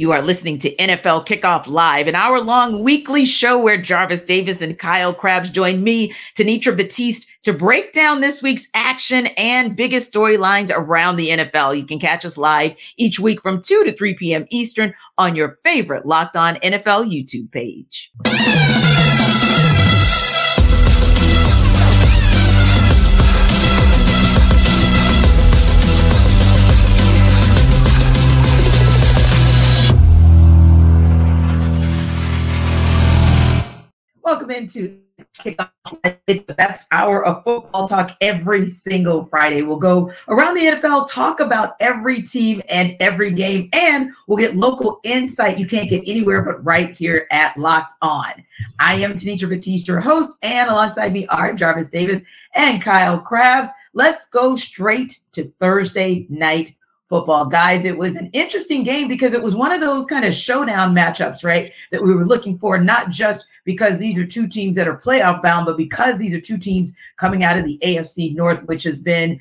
You are listening to NFL Kickoff Live, an hour long weekly show where Jarvis Davis and Kyle Crabbs join me, Tenitra Batiste, to break down this week's action and biggest storylines around the NFL. You can catch us live each week from 2 to 3 p.m. Eastern on your favorite Locked On NFL YouTube page. Welcome into Kickoff. It's the best hour of football talk every single Friday. We'll go around the NFL, talk about every team and every game, and we'll get local insight you can't get anywhere but right here at Locked On. I am Tenitra Batiste, your host, and alongside me are Jarvis Davis and Kyle Crabbs. Let's go straight to Thursday night football. Guys, it was an interesting game because it was one of those kind of showdown matchups, right? That we were looking for, not just because these are two teams that are playoff bound, but because these are two teams coming out of the AFC North, which has been,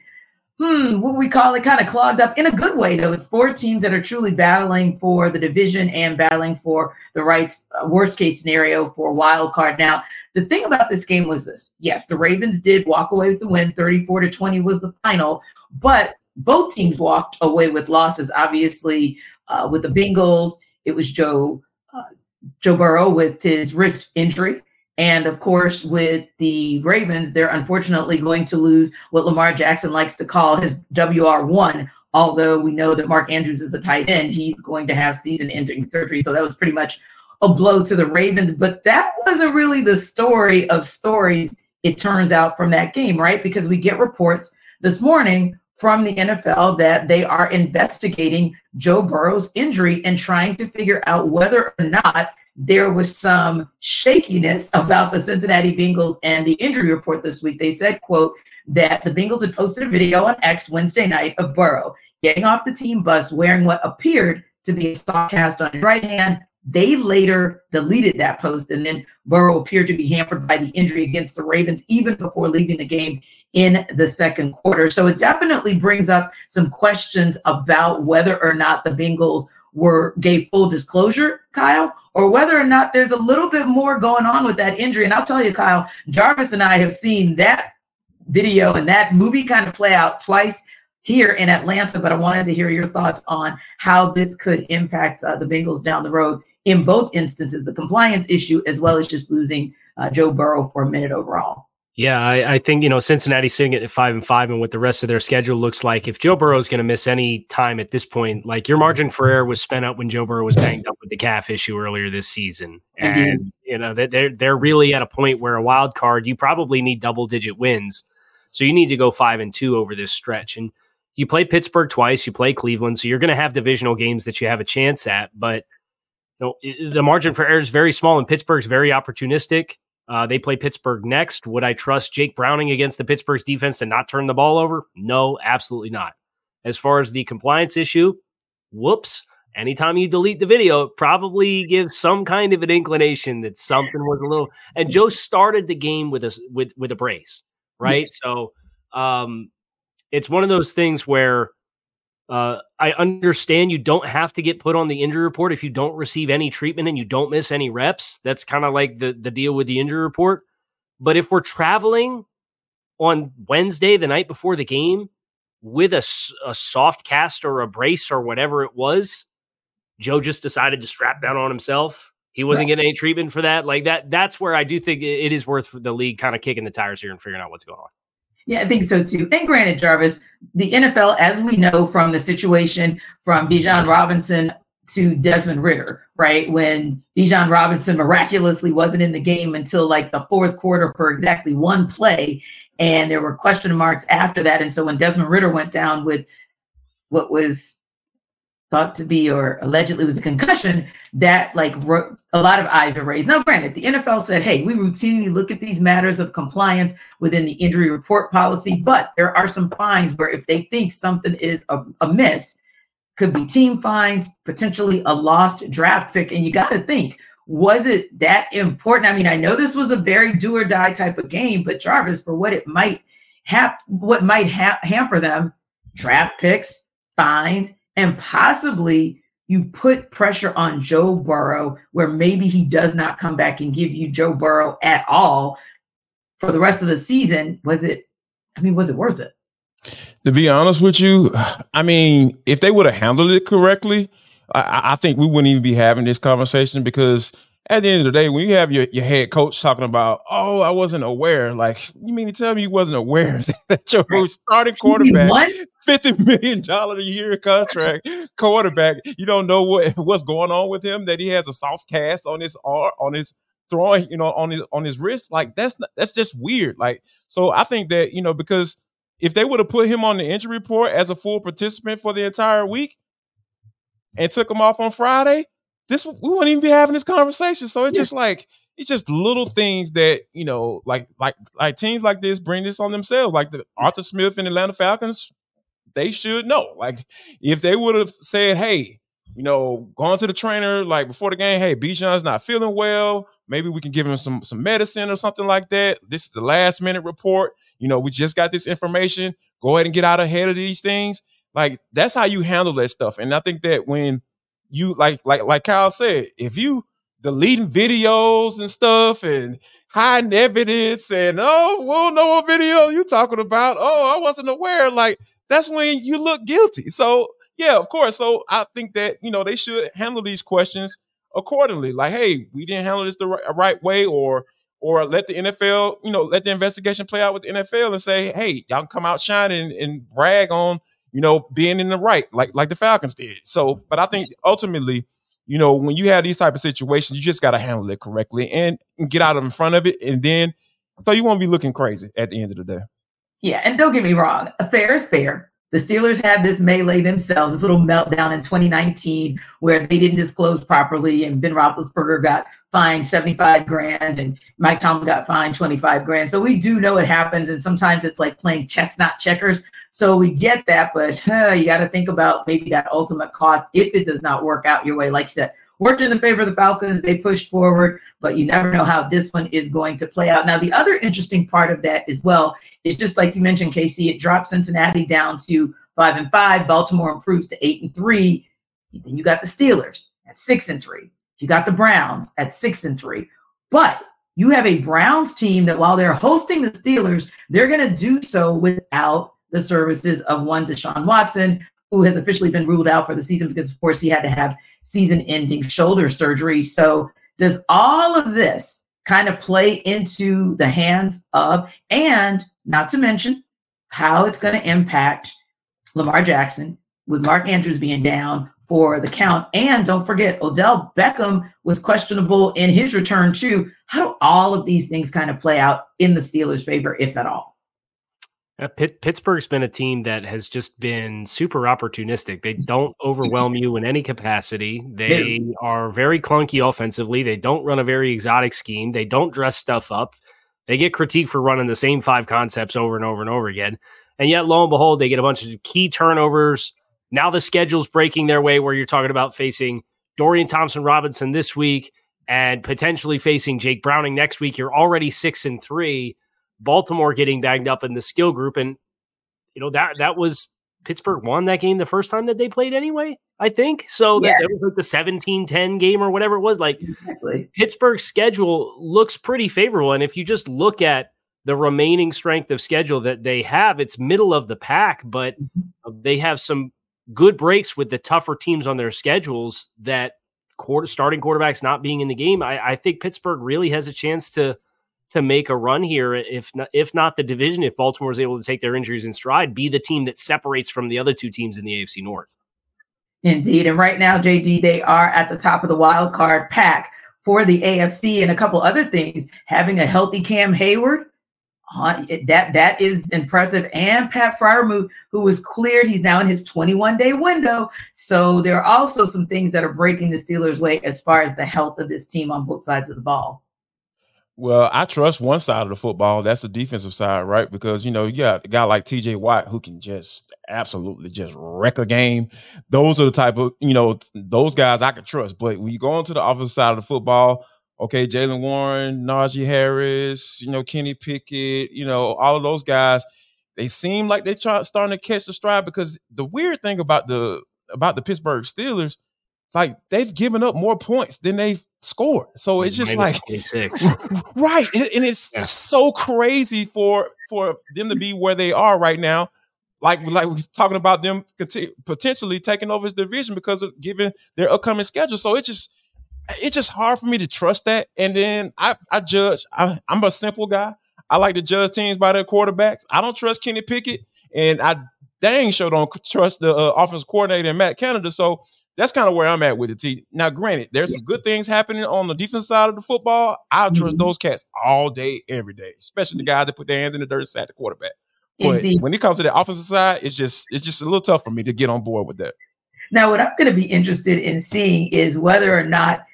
hmm, what we call it, kind of clogged up in a good way, though. It's four teams that are truly battling for the division and battling for the rights, uh, worst case scenario for wild card. Now, the thing about this game was this yes, the Ravens did walk away with the win, 34 to 20 was the final, but both teams walked away with losses. Obviously, uh, with the Bengals, it was Joe uh, Joe Burrow with his wrist injury, and of course with the Ravens, they're unfortunately going to lose what Lamar Jackson likes to call his WR one. Although we know that Mark Andrews is a tight end, he's going to have season-ending surgery, so that was pretty much a blow to the Ravens. But that wasn't really the story of stories. It turns out from that game, right? Because we get reports this morning from the NFL that they are investigating Joe Burrow's injury and trying to figure out whether or not there was some shakiness about the Cincinnati Bengals and the injury report this week. They said, quote, that the Bengals had posted a video on X Wednesday night of Burrow getting off the team bus wearing what appeared to be a soft cast on his right hand they later deleted that post, and then Burrow appeared to be hampered by the injury against the Ravens even before leaving the game in the second quarter. So it definitely brings up some questions about whether or not the Bengals were gave full disclosure, Kyle, or whether or not there's a little bit more going on with that injury. And I'll tell you, Kyle, Jarvis and I have seen that video and that movie kind of play out twice here in Atlanta, but I wanted to hear your thoughts on how this could impact uh, the Bengals down the road in both instances, the compliance issue as well as just losing uh, Joe Burrow for a minute overall. Yeah, I, I, think you know Cincinnati sitting at five and five, and what the rest of their schedule looks like. If Joe Burrow is going to miss any time at this point, like your margin for error was spent up when Joe Burrow was banged up with the calf issue earlier this season, and Indeed. you know they're they're really at a point where a wild card you probably need double digit wins, so you need to go five and two over this stretch, and you play Pittsburgh twice, you play Cleveland, so you're going to have divisional games that you have a chance at, but know, the margin for error is very small, and Pittsburgh's very opportunistic. Uh, they play Pittsburgh next. Would I trust Jake Browning against the Pittsburgh's defense to not turn the ball over? No, absolutely not. As far as the compliance issue, whoops. Anytime you delete the video, it probably gives some kind of an inclination that something was a little. And Joe started the game with a with with a brace, right? Yes. So, um, it's one of those things where uh, I understand you don't have to get put on the injury report if you don't receive any treatment and you don't miss any reps. That's kind of like the the deal with the injury report. But if we're traveling on Wednesday, the night before the game, with a, a soft cast or a brace or whatever it was, Joe just decided to strap down on himself. He wasn't right. getting any treatment for that. Like that, that's where I do think it is worth the league kind of kicking the tires here and figuring out what's going on. Yeah, I think so too. And granted, Jarvis, the NFL, as we know from the situation from Bijan Robinson to Desmond Ridder, right? When Bijan Robinson miraculously wasn't in the game until like the fourth quarter for exactly one play. And there were question marks after that. And so when Desmond Ridder went down with what was thought to be or allegedly was a concussion that like a lot of eyes are raised. Now granted the nfl said hey we routinely look at these matters of compliance within the injury report policy but there are some fines where if they think something is amiss could be team fines potentially a lost draft pick. And you got to think was it that important? I mean i know this was a very do or die type of game but jarvis for what it might have what might ha- hamper them draft picks fines and possibly you put pressure on Joe Burrow where maybe he does not come back and give you Joe Burrow at all for the rest of the season, was it, I mean, was it worth it? To be honest with you, I mean, if they would have handled it correctly, I, I, think we wouldn't even be having this conversation because at the end of the day, when you have your, your head coach talking about, oh, I wasn't aware, like, you mean to tell me you wasn't aware that your starting quarterback, $50 million a year contract quarterback, you don't know what, what's going on with him, that he has a soft cast on his arm, on his throwing, you know, on his on his wrist. Like that's not, that's just weird. Like, so I think that, you know, because if they would have put him on the injury report as a full participant for the entire week and took him off on Friday, this we wouldn't even be having this conversation. So it's yeah. just like it's just little things that you know, like like like teams like this bring this on themselves. Like the Arthur Smith and Atlanta Falcons, they should know. Like if they would have said, "Hey, you know, going to the trainer like before the game, hey, Bijan's not feeling well. Maybe we can give him some some medicine or something like that. This is the last minute report. You know, we just got this information. Go ahead and get out ahead of these things. Like that's how you handle that stuff. And I think that when you like like like Kyle said, if you deleting videos and stuff and hiding evidence and oh, we'll know what video you talking about. Oh, I wasn't aware. Like that's when you look guilty. So yeah, of course. So I think that you know they should handle these questions accordingly. Like, hey, we didn't handle this the right, right way, or or let the NFL, you know, let the investigation play out with the NFL and say, hey, y'all can come out shining and brag on you know, being in the right, like like the Falcons did. So, but I think ultimately, you know, when you have these type of situations, you just got to handle it correctly and, and get out of in front of it, and then so you won't be looking crazy at the end of the day. Yeah, and don't get me wrong, fair is fair. The Steelers had this melee themselves, this little meltdown in 2019 where they didn't disclose properly, and Ben Roethlisberger got fined 75 grand, and Mike Tomlin got fined 25 grand. So we do know it happens, and sometimes it's like playing chestnut checkers. So we get that, but you got to think about maybe that ultimate cost if it does not work out your way. Like you said, worked in the favor of the Falcons. They pushed forward, but you never know how this one is going to play out. Now, the other interesting part of that as well is just like you mentioned, Casey, it dropped Cincinnati down to five and five. Baltimore improves to eight and three. Then you got the Steelers at six and three. You got the Browns at six and three. But you have a Browns team that while they're hosting the Steelers, they're going to do so without the services of one Deshaun Watson, who has officially been ruled out for the season because, of course, he had to have season ending shoulder surgery. So, does all of this kind of play into the hands of, and not to mention how it's going to impact Lamar Jackson with Mark Andrews being down for the count? And don't forget, Odell Beckham was questionable in his return, too. How do all of these things kind of play out in the Steelers' favor, if at all? Uh, Pitt, Pittsburgh's been a team that has just been super opportunistic. They don't overwhelm you in any capacity. They are very clunky offensively. They don't run a very exotic scheme. They don't dress stuff up. They get critiqued for running the same five concepts over and over and over again. And yet, lo and behold, they get a bunch of key turnovers. Now the schedule's breaking their way where you're talking about facing Dorian Thompson Robinson this week and potentially facing Jake Browning next week. You're already six and three Baltimore getting bagged up in the skill group. And, you know, that that was Pittsburgh won that game the first time that they played anyway, I think. So yes. that, that, was like the 17 10 game or whatever it was. Like exactly. Pittsburgh's schedule looks pretty favorable. And if you just look at the remaining strength of schedule that they have, it's middle of the pack, but mm-hmm. they have some good breaks with the tougher teams on their schedules that quarter starting quarterbacks not being in the game. I, I think Pittsburgh really has a chance to to make a run here. If not, if not the division, if Baltimore is able to take their injuries in stride, be the team that separates from the other two teams in the AFC North. Indeed, and right now, JD, they are at the top of the wild card pack for the AFC, and a couple other things. Having a healthy Cam Heyward. Uh, that that is impressive, and Pat Freiermuth, who was cleared, he's now in his 21 day window. So there are also some things that are breaking the Steelers' way as far as the health of this team on both sides of the ball. Well, I trust one side of the football. That's the defensive side, right? Because you know, you got a guy like TJ Watt who can just absolutely just wreck a game. Those are the type of, you know, those guys I can trust. But when you go into the offensive side of the football, okay, Jaylen Warren, Najee Harris, you know, Kenny Pickett, you know, all of those guys, they seem like they're starting to catch the stride because the weird thing about the about the Pittsburgh Steelers, like they've given up more points than they've scored. So it's just Minus like right, and it's yeah. so crazy for for them to be where they are right now. Like like we're talking about them potentially taking over his division because of given their upcoming schedule. So it's just it's just hard for me to trust that. And then I I judge. I, I'm a simple guy. I like to judge teams by their quarterbacks. I don't trust Kenny Pickett, and I dang sure don't trust the uh, offensive coordinator Matt Canada. So that's kind of where I'm at with it. T. Now, granted, there's some good things happening on the defense side of the football. I trust mm-hmm. those cats all day, every day, especially the guys that put their hands in the dirt and sack the quarterback. But Indeed. when it comes to the offensive side, it's just it's just a little tough for me to get on board with that. Now, what I'm going to be interested in seeing is whether or not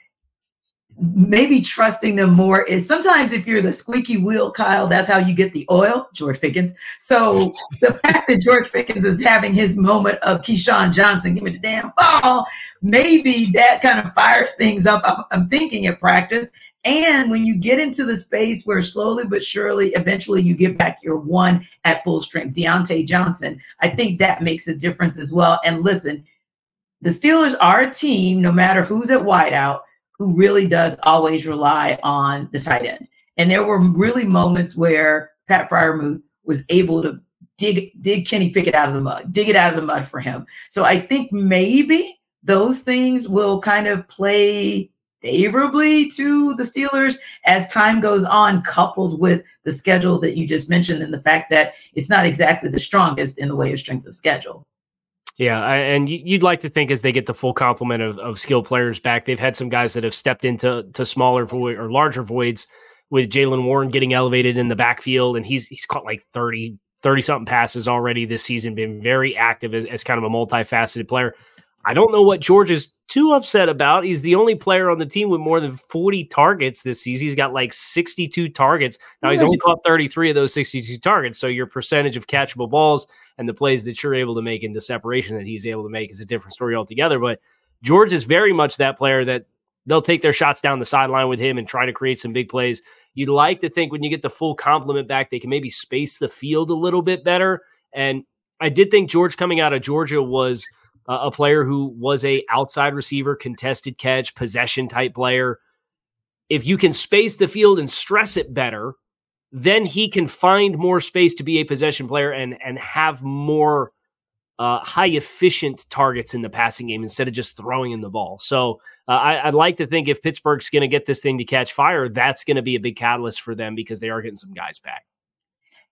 maybe trusting them more is sometimes if you're the squeaky wheel, Kyle, that's how you get the oil, George Pickens. So the fact that George Pickens is having his moment of Keyshawn Johnson, give me the damn ball, maybe that kind of fires things up. I'm, I'm thinking at practice. And when you get into the space where slowly but surely, eventually you get back your one at full strength, Diontae Johnson, I think that makes a difference as well. And listen, the Steelers are a team, no matter who's at wideout, who really does always rely on the tight end. And there were really moments where Pat Freiermuth was able to dig dig Kenny Pickett out of the mud, dig it out of the mud for him. So I think maybe those things will kind of play favorably to the Steelers as time goes on, coupled with the schedule that you just mentioned and the fact that it's not exactly the strongest in the way of strength of schedule. Yeah, and you'd like to think as they get the full complement of, of skill players back, they've had some guys that have stepped into to smaller void or larger voids with Jaylen Warren getting elevated in the backfield, and he's he's caught like 30, 30 something passes already this season, been very active as, as kind of a multifaceted player. I don't know what George is too upset about. He's the only player on the team with more than 40 targets this season. He's got like 62 targets. Now he's only caught 33 of those 62 targets. So your percentage of catchable balls and the plays that you're able to make and the separation that he's able to make is a different story altogether. But George is very much that player that they'll take their shots down the sideline with him and try to create some big plays. You'd like to think when you get the full complement back, they can maybe space the field a little bit better. And I did think George coming out of Georgia was – uh, a player who was a outside receiver, contested catch, possession type player. If you can space the field and stress it better, then he can find more space to be a possession player and and have more uh, high efficient targets in the passing game instead of just throwing in the ball. So uh, I, would like to think if Pittsburgh's going to get this thing to catch fire, that's going to be a big catalyst for them because they are getting some guys back.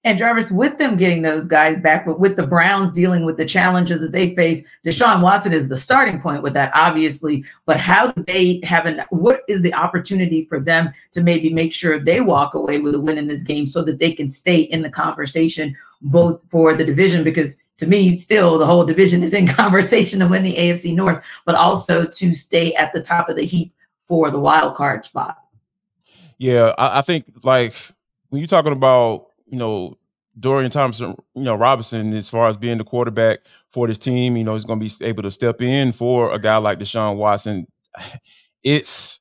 And Jarvis, with them getting those guys back, but with the Browns dealing with the challenges that they face, Deshaun Watson is the starting point with that, obviously. But how do they have an what is the opportunity for them to maybe make sure they walk away with a win in this game so that they can stay in the conversation both for the division? Because to me, still the whole division is in conversation to win the AFC North, but also to stay at the top of the heap for the wild card spot. Yeah, I, I think like when you're talking about you know, Dorian Thompson, you know, Robinson, as far as being the quarterback for this team, you know, he's going to be able to step in for a guy like Deshaun Watson. It's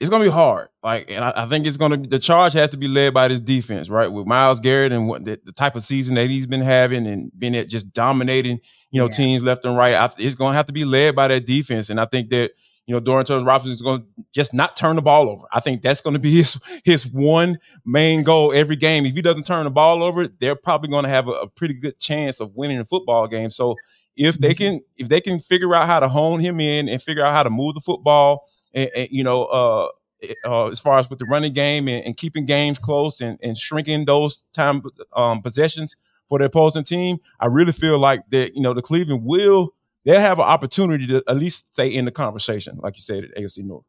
it's going to be hard. Like, and I, I think it's going to the charge has to be led by this defense, right? With Myles Garrett and what the, the type of season that he's been having and been at just dominating, you know, yeah. teams left and right. I, it's going to have to be led by that defense, and I think that you know, Dorian Thompson Robinson is going to just not turn the ball over. I think that's going to be his his one main goal every game. If he doesn't turn the ball over, they're probably going to have a, a pretty good chance of winning the football game. So if they mm-hmm. can if they can figure out how to hone him in and figure out how to move the football, and, and you know, uh, uh, as far as with the running game and, and keeping games close and, and shrinking those time um, possessions for the opposing team, I really feel like that you know the Cleveland will they'll have an opportunity to at least stay in the conversation, like you said at AFC North.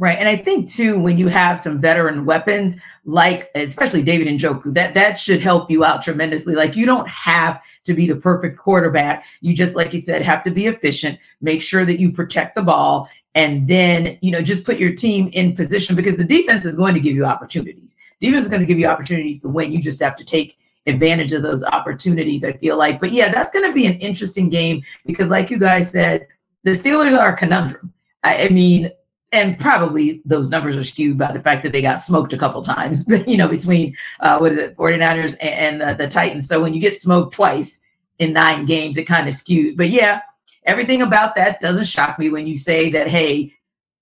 Right. And I think too, when you have some veteran weapons, like especially David Njoku, that that should help you out tremendously. Like you don't have to be the perfect quarterback. You just, like you said, have to be efficient, make sure that you protect the ball, and then, you know, just put your team in position because the defense is going to give you opportunities. Defense is going to give you opportunities to win. You just have to take advantage of those opportunities, I feel like. But yeah, that's going to be an interesting game because, like you guys said, the Steelers are a conundrum. I, I mean, and probably those numbers are skewed by the fact that they got smoked a couple times, you know, between uh, what is it, 49ers and, and the, the Titans. So when you get smoked twice in nine games, it kind of skews. But yeah, everything about that doesn't shock me when you say that, hey,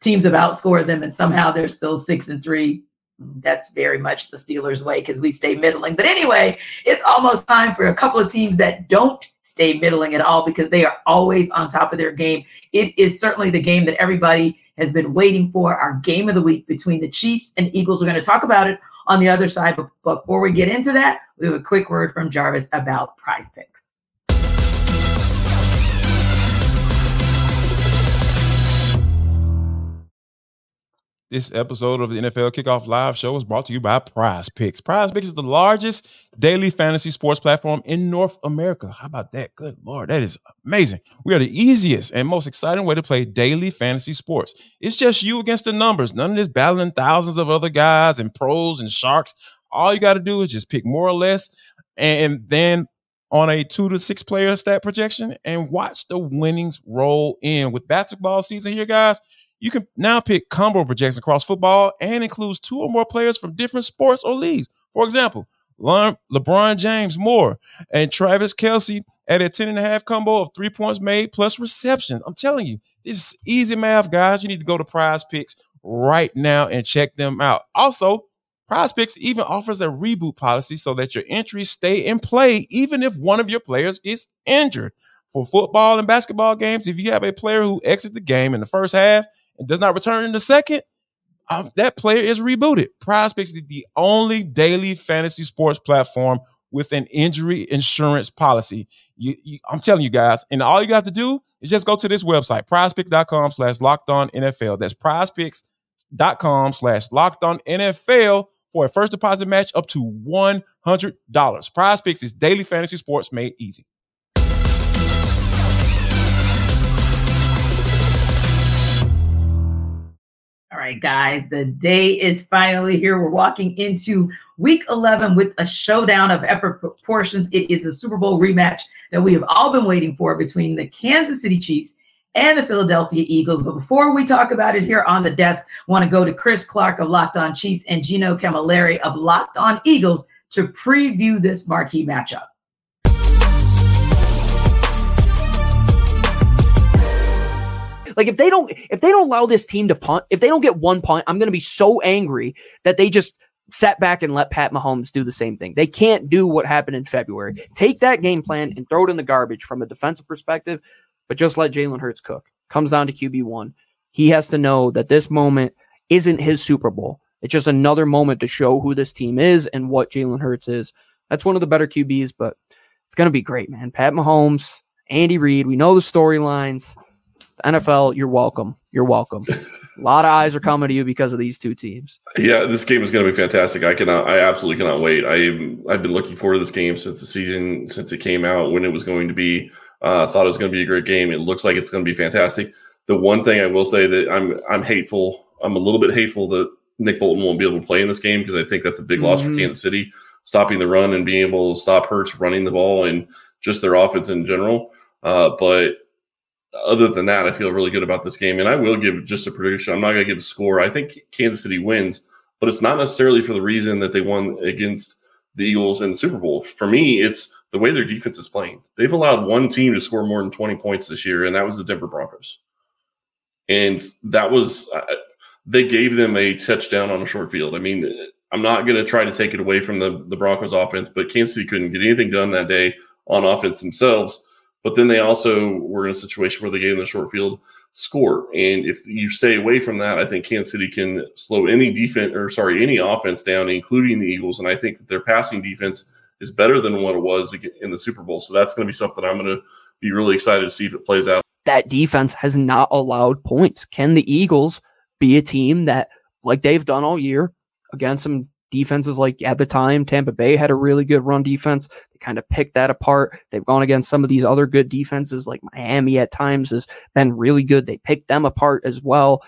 teams have outscored them and somehow they're still six and three. That's very much the Steelers' way because we stay middling. But anyway, it's almost time for a couple of teams that don't stay middling at all because they are always on top of their game. It is certainly the game that everybody has been waiting for, our game of the week between the Chiefs and Eagles. We're going to talk about it on the other side. But before we get into that, we have a quick word from Jarvis about PrizePicks. This episode of the NFL Kickoff Live Show is brought to you by PrizePicks. Prize Picks is the largest daily fantasy sports platform in North America. How about that? Good Lord, that is amazing. We are the easiest and most exciting way to play daily fantasy sports. It's just you against the numbers. None of this battling thousands of other guys and pros and sharks. All you got to do is just pick more or less and then on a two to six player stat projection and watch the winnings roll in. With basketball season here, guys, you can now pick combo projections across football and includes two or more players from different sports or leagues. For example, Le- LeBron James more and Travis Kelce at a 10 and a half combo of three points made plus receptions. I'm telling you, this is easy math, guys. You need to go to PrizePicks right now and check them out. Also, PrizePicks even offers a reboot policy so that your entries stay in play even if one of your players gets injured. For football and basketball games, if you have a player who exits the game in the first half and does not return in the second, um, that player is rebooted. PrizePicks is the only daily fantasy sports platform with an injury insurance policy. You, you, I'm telling you guys, and all you have to do is just go to this website, prizepicks.com slash locked on NFL. That's prizepicks.com slash locked on NFL for a first deposit match up to $100. PrizePicks is daily fantasy sports made easy. Right, guys, the day is finally here. We're walking into week 11 with a showdown of epic proportions. It is the Super Bowl rematch that we have all been waiting for between the Kansas City Chiefs and the Philadelphia Eagles. But before we talk about it here on the desk, want to go to Chris Clark of Locked On Chiefs and Gino Camilleri of Locked On Eagles to preview this marquee matchup. Like if they don't if they don't allow this team to punt, if they don't get one punt, I'm going to be so angry that they just sat back and let Pat Mahomes do the same thing. They can't do what happened in February. Take that game plan and throw it in the garbage from a defensive perspective, but just let Jalen Hurts cook. Comes down to QB1. He has to know that this moment isn't his Super Bowl. It's just another moment to show who this team is and what Jalen Hurts is. That's one of the better QBs, but it's going to be great, man. Pat Mahomes, Andy Reid, we know the storylines. The NFL, you're welcome. You're welcome. A lot of eyes are coming to you because of these two teams. Yeah, this game is going to be fantastic. I cannot, I absolutely cannot wait. I I've been looking forward to this game since the season, since it came out, when it was going to be. Uh, thought it was going to be a great game. It looks like it's going to be fantastic. The one thing I will say that I'm I'm hateful. I'm a little bit hateful that Nick Bolton won't be able to play in this game because I think that's a big mm-hmm. loss for mm-hmm. Kansas City, stopping the run and being able to stop Hurts running the ball and just their offense in general. Uh, but other than that, I feel really good about this game. And I will give just a prediction. I'm not going to give a score. I think Kansas City wins, but it's not necessarily for the reason that they won against the Eagles in the Super Bowl. For me, it's the way their defense is playing. They've allowed one team to score more than 20 points this year, and that was the Denver Broncos. And that was, uh, they gave them a touchdown on a short field. I mean, I'm not going to try to take it away from the, the Broncos offense, but Kansas City couldn't get anything done that day on offense themselves but then they also were in a situation where they gave them the short field score. And if you stay away from that, I think Kansas City can slow any defense or sorry, any offense down, including the Eagles. And I think that their passing defense is better than what it was in the Super Bowl. So that's going to be something I'm going to be really excited to see if it plays out. That defense has not allowed points. Can the Eagles be a team that, like they've done all year, against some defenses like at the time Tampa Bay had a really good run defense. They kind of picked that apart. They've gone against some of these other good defenses like Miami at times has been really good. They picked them apart as well.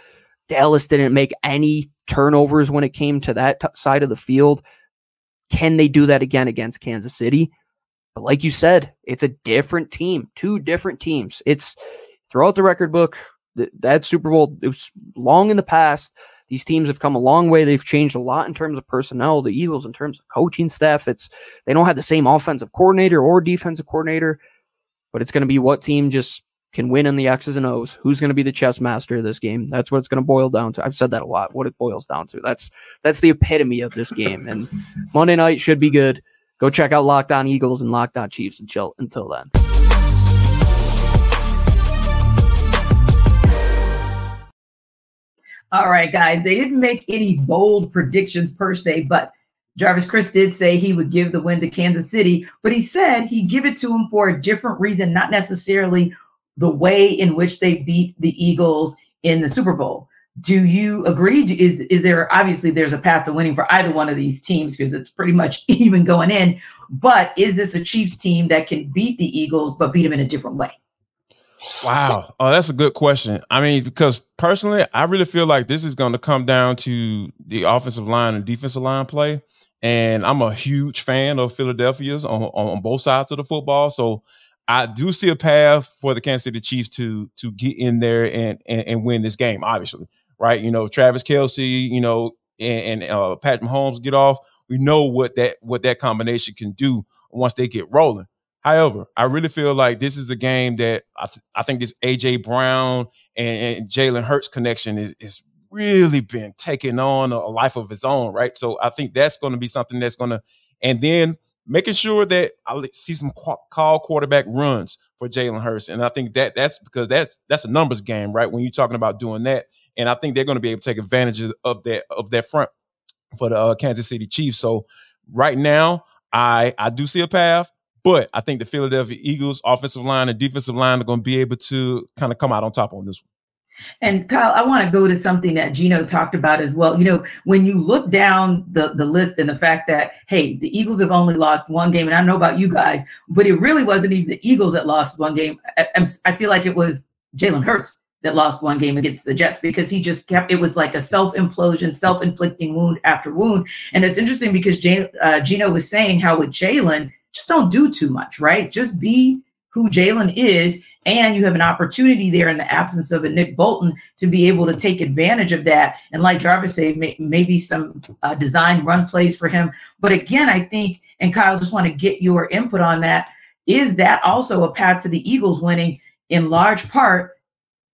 Dallas didn't make any turnovers when it came to that t- side of the field. Can they do that again against Kansas City? But like you said, it's a different team, two different teams. It's throughout the record book. That, that Super Bowl, it was long in the past these teams have come a long way. They've changed a lot in terms of personnel. The Eagles, in terms of coaching staff, it's they don't have the same offensive coordinator or defensive coordinator, but it's going to be what team just can win in the X's and O's. Who's going to be the chess master of this game? That's what it's going to boil down to. I've said that a lot. What it boils down to. That's that's the epitome of this game. And Monday night should be good. Go check out Locked On Eagles and Locked On Chiefs until until then. All right, guys. They didn't make any bold predictions per se, but Jarvis Chris did say he would give the win to Kansas City, but he said he'd give it to him for a different reason, not necessarily the way in which they beat the Eagles in the Super Bowl. Do you agree? Is is there obviously there's a path to winning for either one of these teams because it's pretty much even going in, but is this a Chiefs team that can beat the Eagles but beat them in a different way? Wow. Oh, that's a good question. I mean, because personally, I really feel like this is going to come down to the offensive line and defensive line play. And I'm a huge fan of Philadelphia's on, on both sides of the football. So I do see a path for the Kansas City Chiefs to to get in there and and, and win this game, obviously. Right. You know, Travis Kelce, you know, and, and uh, Patrick Mahomes get off. We know what that what that combination can do once they get rolling. However, I really feel like this is a game that I, th- I think this AJ Brown and, and Jalen Hurts connection is, is really been taking on a life of its own, right? So I think that's going to be something that's going to, and then making sure that I see some call quarterback runs for Jalen Hurts, and I think that that's because that's that's a numbers game, right? When you're talking about doing that, and I think they're going to be able to take advantage of that of that front for the uh, Kansas City Chiefs. So right now, I I do see a path. But I think the Philadelphia Eagles offensive line and defensive line are going to be able to kind of come out on top on this one. And Kyle, I want to go to something that Gino talked about as well. You know, when you look down the, the list and the fact that, hey, the Eagles have only lost one game, and I know about you guys, but it really wasn't even the Eagles that lost one game. I, I feel like it was Jalen Hurts that lost one game against the Jets because he just kept it was like a self implosion, self inflicting wound after wound. And it's interesting because Jay, uh, Gino was saying how with Jalen, just don't do too much, right? Just be who Jalen is. And you have an opportunity there in the absence of a Nick Bolton to be able to take advantage of that. And like Jarvis said, may, maybe some uh, design run plays for him. But again, I think, and Kyle, just want to get your input on that. Is that also a path to the Eagles winning? In large part,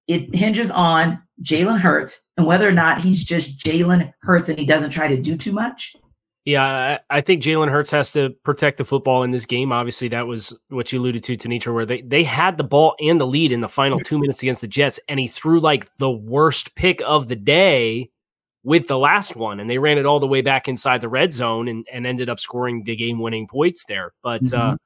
it hinges on Jalen Hurts and whether or not he's just Jalen Hurts and he doesn't try to do too much. Yeah, I think Jalen Hurts has to protect the football in this game. Obviously, that was what you alluded to, Tenitra, where they, they had the ball and the lead in the final two minutes against the Jets, and he threw like the worst pick of the day with the last one, and they ran it all the way back inside the red zone and, and ended up scoring the game winning points there. But mm-hmm. uh,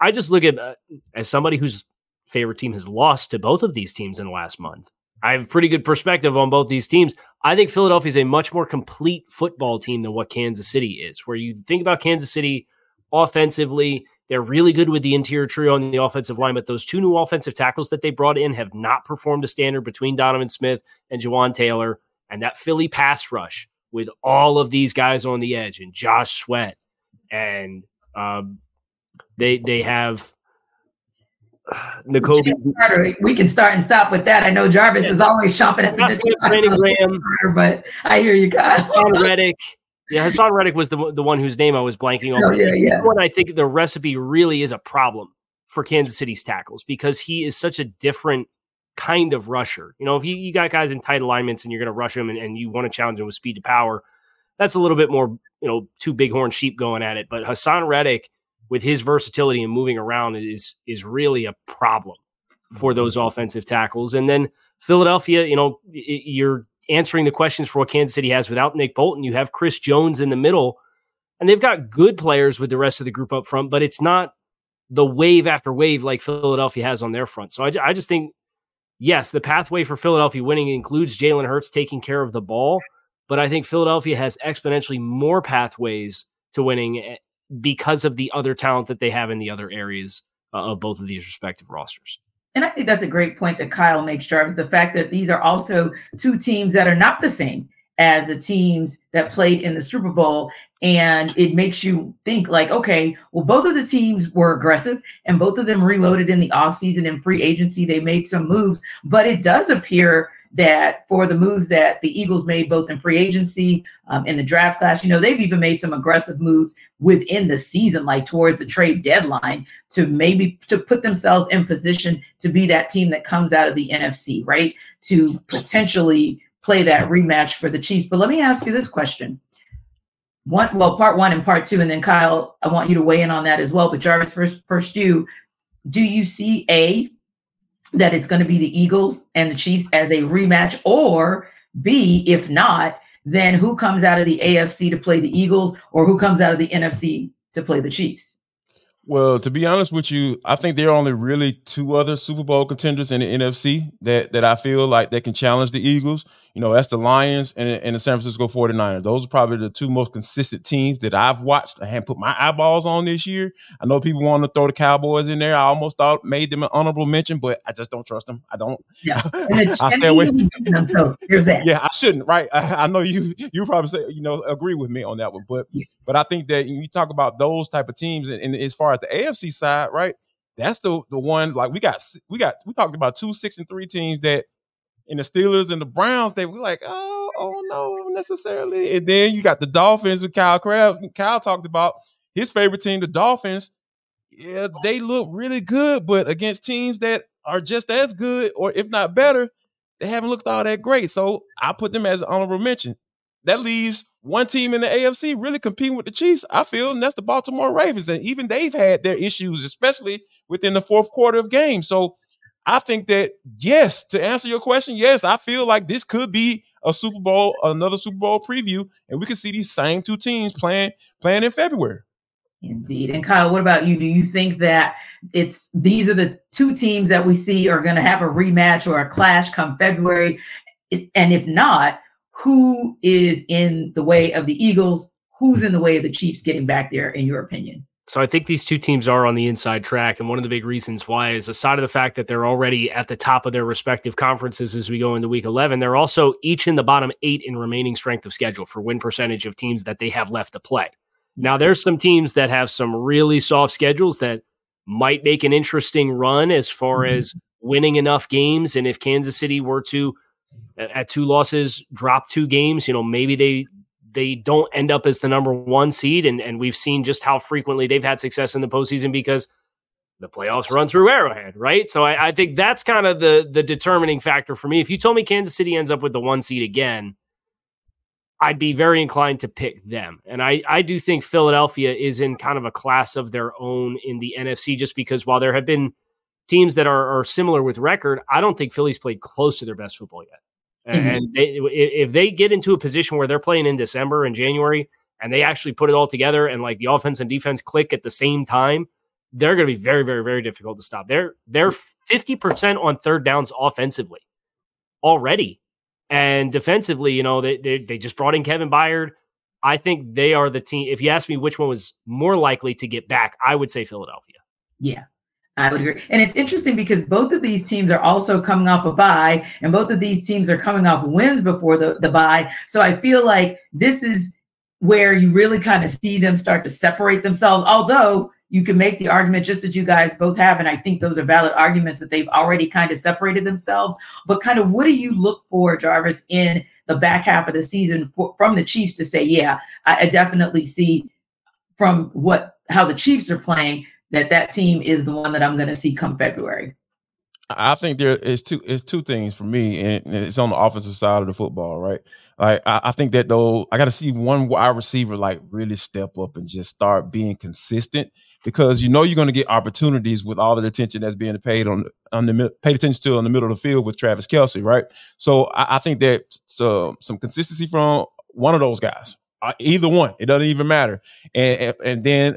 I just look at uh, as somebody whose favorite team has lost to both of these teams in the last month. I have a pretty good perspective on both these teams. I think Philadelphia is a much more complete football team than what Kansas City is. Where you think about Kansas City offensively, they're really good with the interior trio on the offensive line, but those two new offensive tackles that they brought in have not performed to standard between Donovan Smith and Jawaan Taylor. And that Philly pass rush with all of these guys on the edge and Josh Sweat. And um, they they have Nakobe. We can start and stop with that. I know Jarvis yeah. is always chomping at the bit. But I hear you guys. Haason Reddick. Yeah, Haason Reddick was the the one whose name I was blanking on. Oh, yeah, yeah. One I think the recipe really is a problem for Kansas City's tackles because he is such a different kind of rusher. You know, if you, you got guys in tight alignments and you're going to rush them and, and you want to challenge them with speed to power, that's a little bit more, you know, two bighorn sheep going at it. But Haason Reddick with his versatility and moving around is is really a problem for those mm-hmm. offensive tackles. And then Philadelphia, you know, you're answering the questions for what Kansas City has without Nick Bolton. You have Chris Jones in the middle, and they've got good players with the rest of the group up front, but it's not the wave after wave like Philadelphia has on their front. So I, I just think, yes, the pathway for Philadelphia winning includes Jalen Hurts taking care of the ball, but I think Philadelphia has exponentially more pathways to winning because of the other talent that they have in the other areas uh, of both of these respective rosters. And I think that's a great point that Kyle makes, Jarvis. The fact that these are also two teams that are not the same as the teams that played in the Super Bowl. And it makes you think, like, okay, well, both of the teams were aggressive and both of them reloaded in the offseason and free agency. They made some moves, but it does appear that for the moves that the Eagles made both in free agency um, in the draft class, you know, they've even made some aggressive moves within the season, like towards the trade deadline, to maybe to put themselves in position to be that team that comes out of the NFC, right? To potentially play that rematch for the Chiefs. But let me ask you this question. One, well, part one and part two, and then Kyle, I want you to weigh in on that as well. But Jarvis, first, first you, do you see a that it's going to be the Eagles and the Chiefs as a rematch, or B, if not, then who comes out of the AFC to play the Eagles, or who comes out of the NFC to play the Chiefs? Well, to be honest with you, I think there are only really two other Super Bowl contenders in the NFC that that I feel like that can challenge the Eagles. You know, that's the Lions and, and the San Francisco 49ers. Those are probably the two most consistent teams that I've watched. I haven't put my eyeballs on this year. I know people want to throw the Cowboys in there. I almost thought made them an honorable mention, but I just don't trust them. I don't. Yeah, I stay away. Them, so here's that. Yeah, I shouldn't. Right. I, I, know you. You probably say you know agree with me on that one, but yes. but I think that you talk about those type of teams, and, and as far as the AFC side, right? That's the the one like we got we got we talked about two six and three teams that in the Steelers and the Browns, they were like, oh, oh no, necessarily. And then you got the Dolphins with Kyle Crabb. Kyle talked about his favorite team, the Dolphins. Yeah, they look really good, but against teams that are just as good, or if not better, they haven't looked all that great. So I put them as an honorable mention. That leaves one team in the AFC really competing with the Chiefs, I feel, and that's the Baltimore Ravens. And even they've had their issues, especially within the fourth quarter of games. So I think that yes, to answer your question, yes, I feel like this could be a Super Bowl, another Super Bowl preview, and we could see these same two teams playing playing in February. Indeed. And Kyle, what about you? Do you think that it's these are the two teams that we see are going to have a rematch or a clash come February? And if not, who is in the way of the Eagles? Who's in the way of the Chiefs getting back there, in your opinion? So I think these two teams are on the inside track. And one of the big reasons why is aside of the fact that they're already at the top of their respective conferences as we go into week 11, they're also each in the bottom eight in remaining strength of schedule for win percentage of teams that they have left to play. Now, there's some teams that have some really soft schedules that might make an interesting run as far mm-hmm. as winning enough games. And if Kansas City were to, at two losses, drop two games, you know, maybe they they don't end up as the number one seed. And, and we've seen just how frequently they've had success in the postseason because the playoffs run through Arrowhead, right? So I, I, think that's kind of the the determining factor for me. If you told me Kansas City ends up with the one seed again, I'd be very inclined to pick them. And I, I do think Philadelphia is in kind of a class of their own in the NFC, just because while there have been teams that are, are similar with record, I don't think Philly's played close to their best football yet. Mm-hmm. And they, if they get into a position where they're playing in December and January and they actually put it all together and like the offense and defense click at the same time, they're going to be very, very, very difficult to stop. They're they're fifty percent on third downs offensively already, and defensively, you know, they, they they just brought in Kevin Byard. I think they are the team. If you ask me which one was more likely to get back, I would say Philadelphia. Yeah, I would agree. And it's interesting because both of these teams are also coming off a bye, and both of these teams are coming off wins before the, the bye. So I feel like this is where you really kind of see them start to separate themselves. Although you can make the argument just as you guys both have, and I think those are valid arguments that they've already kind of separated themselves. But kind of what do you look for, Jarvis, in the back half of the season for, from the Chiefs to say, yeah, I, I definitely see from what how the Chiefs are playing that that team is the one that I'm going to see come February. I think there is two is two things for me, and it's on the offensive side of the football, right? Like I, I think that though I got to see one wide receiver like really step up and just start being consistent because you know you're going to get opportunities with all the attention that's being paid on on the paid attention to on the middle of the field with Travis Kelce, right? So I, I think that so, some consistency from one of those guys, uh, either one, it doesn't even matter, and and, and then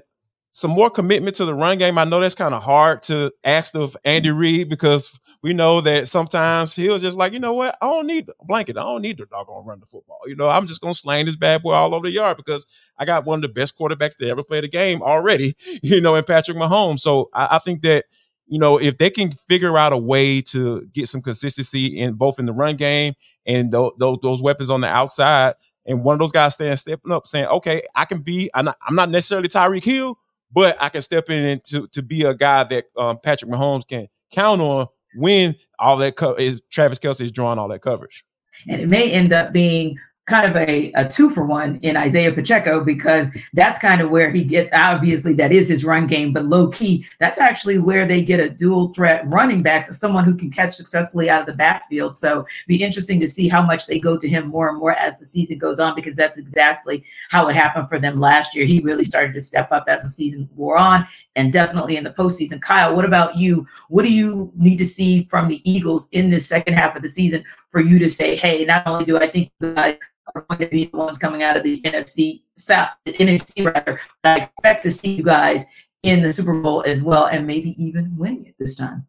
some more commitment to the run game. I know that's kind of hard to ask of Andy Reid because we know that sometimes he'll just like, you know what, I don't need a blanket. I don't need the doggone run the football. You know, I'm just gonna slang this bad boy all over the yard because I got one of the best quarterbacks to ever play the game already, you know, in Patrick Mahomes. So I, I think that you know, if they can figure out a way to get some consistency in both in the run game and th- th- those weapons on the outside, and one of those guys standing stepping up saying, okay, I can be, I'm not, I'm not necessarily Tyreek Hill, but I can step in to, to be a guy that um, Patrick Mahomes can count on when all that co- is Travis Kelce is drawing all that coverage. And it may end up being kind of a, a two for one in Isaiah Pacheco because that's kind of where he get obviously that is his run game, but low key, that's actually where they get a dual threat running back, so someone who can catch successfully out of the backfield. So be interesting to see how much they go to him more and more as the season goes on, because that's exactly how it happened for them last year. He really started to step up as the season wore on and definitely in the postseason. Kyle, what about you? What do you need to see from the Eagles in this second half of the season for you to say, hey, not only do I think guys are going to be the ones coming out of the NFC South, the NFC rather, but I expect to see you guys in the Super Bowl as well, and maybe even winning it this time.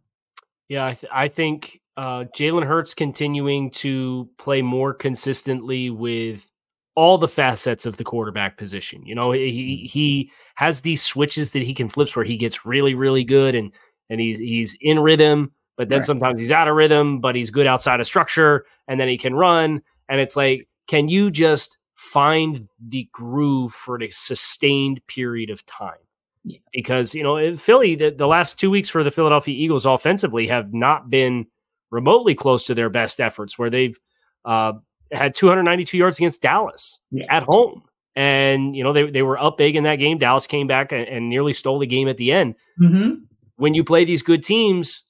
Yeah, I, th- I think uh, Jalen Hurts continuing to play more consistently with all the facets of the quarterback position. You know, he he has these switches that he can flips where he gets really really good and and he's he's in rhythm, but then right. sometimes he's out of rhythm, but he's good outside of structure, and then he can run. And it's like, can you just find the groove for a sustained period of time? Yeah. Because you know, Philly, the, the last two weeks for the Philadelphia Eagles offensively have not been remotely close to their best efforts, where they've uh, had 292 yards against Dallas yeah. at home. And, you know, they, they were up big in that game. Dallas came back and, and nearly stole the game at the end. Mm-hmm. When you play these good teams,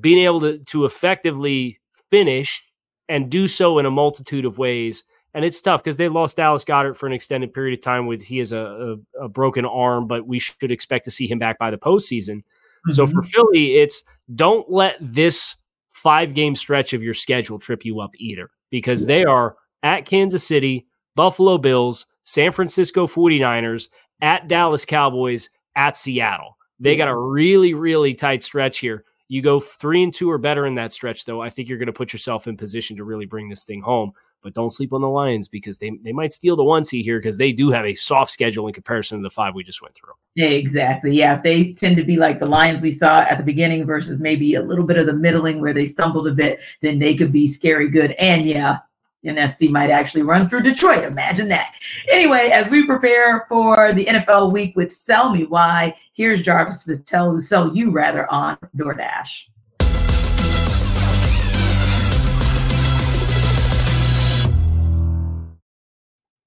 being able to, to effectively finish and do so in a multitude of ways. And it's tough because they lost Dallas Goedert for an extended period of time with he has a, a, a, broken arm, but we should expect to see him back by the postseason. Mm-hmm. So for Philly, it's don't let this five game stretch of your schedule trip you up either because they are at Kansas City, Buffalo Bills, San Francisco 49ers, at Dallas Cowboys, at Seattle. They got a really, really tight stretch here. You go three and two or better in that stretch, though. I think you're going to put yourself in position to really bring this thing home. But don't sleep on the Lions because they, they might steal the one seed here because they do have a soft schedule in comparison to the five we just went through. Exactly. Yeah. If they tend to be like the Lions we saw at the beginning versus maybe a little bit of the middling where they stumbled a bit, then they could be scary good. And yeah, NFC might actually run through Detroit. Imagine that. Anyway, as we prepare for the NFL week with Sell Me Why, here's Jarvis to tell sell you rather on DoorDash.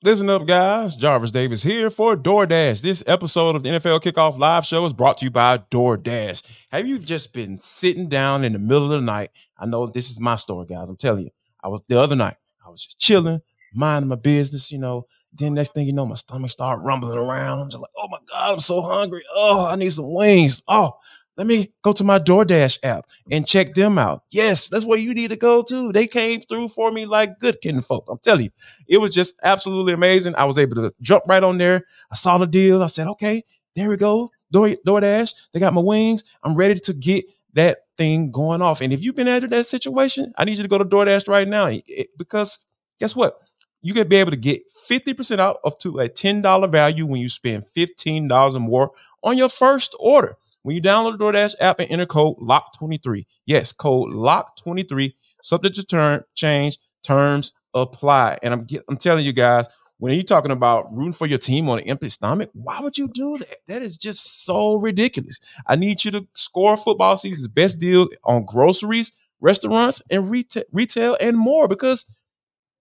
Listen up, guys. Jarvis Davis here for DoorDash. This episode of the NFL Kickoff Live Show is brought to you by DoorDash. Have you just been sitting down in the middle of the night? I know this is my story, guys. I'm telling you. I was the other night. Was just chilling, minding my business, you know. Then next thing you know, my stomach started rumbling around. I'm just like, oh my God, I'm so hungry. Oh, I need some wings. Oh, let me go to my DoorDash app and check them out. Yes, that's where you need to go to. They came through for me like good kin folk. I'm telling you, it was just absolutely amazing. I was able to jump right on there. I saw the deal. I said, okay, there we go. Door, DoorDash, they got my wings. I'm ready to get that thing going off. And if you've been into that situation, I need you to go to DoorDash right now because guess what? You can be able to get 50% out of to a $10 value when you spend $15 or more on your first order. When you download the DoorDash app and enter code LOCK23. Yes, code LOCK23, subject to turn change, terms apply. And I'm I'm telling you guys, when are you're talking about rooting for your team on an empty stomach, why would you do that? That is just so ridiculous. I need you to score football season's best deal on groceries, restaurants, and retail, retail and more because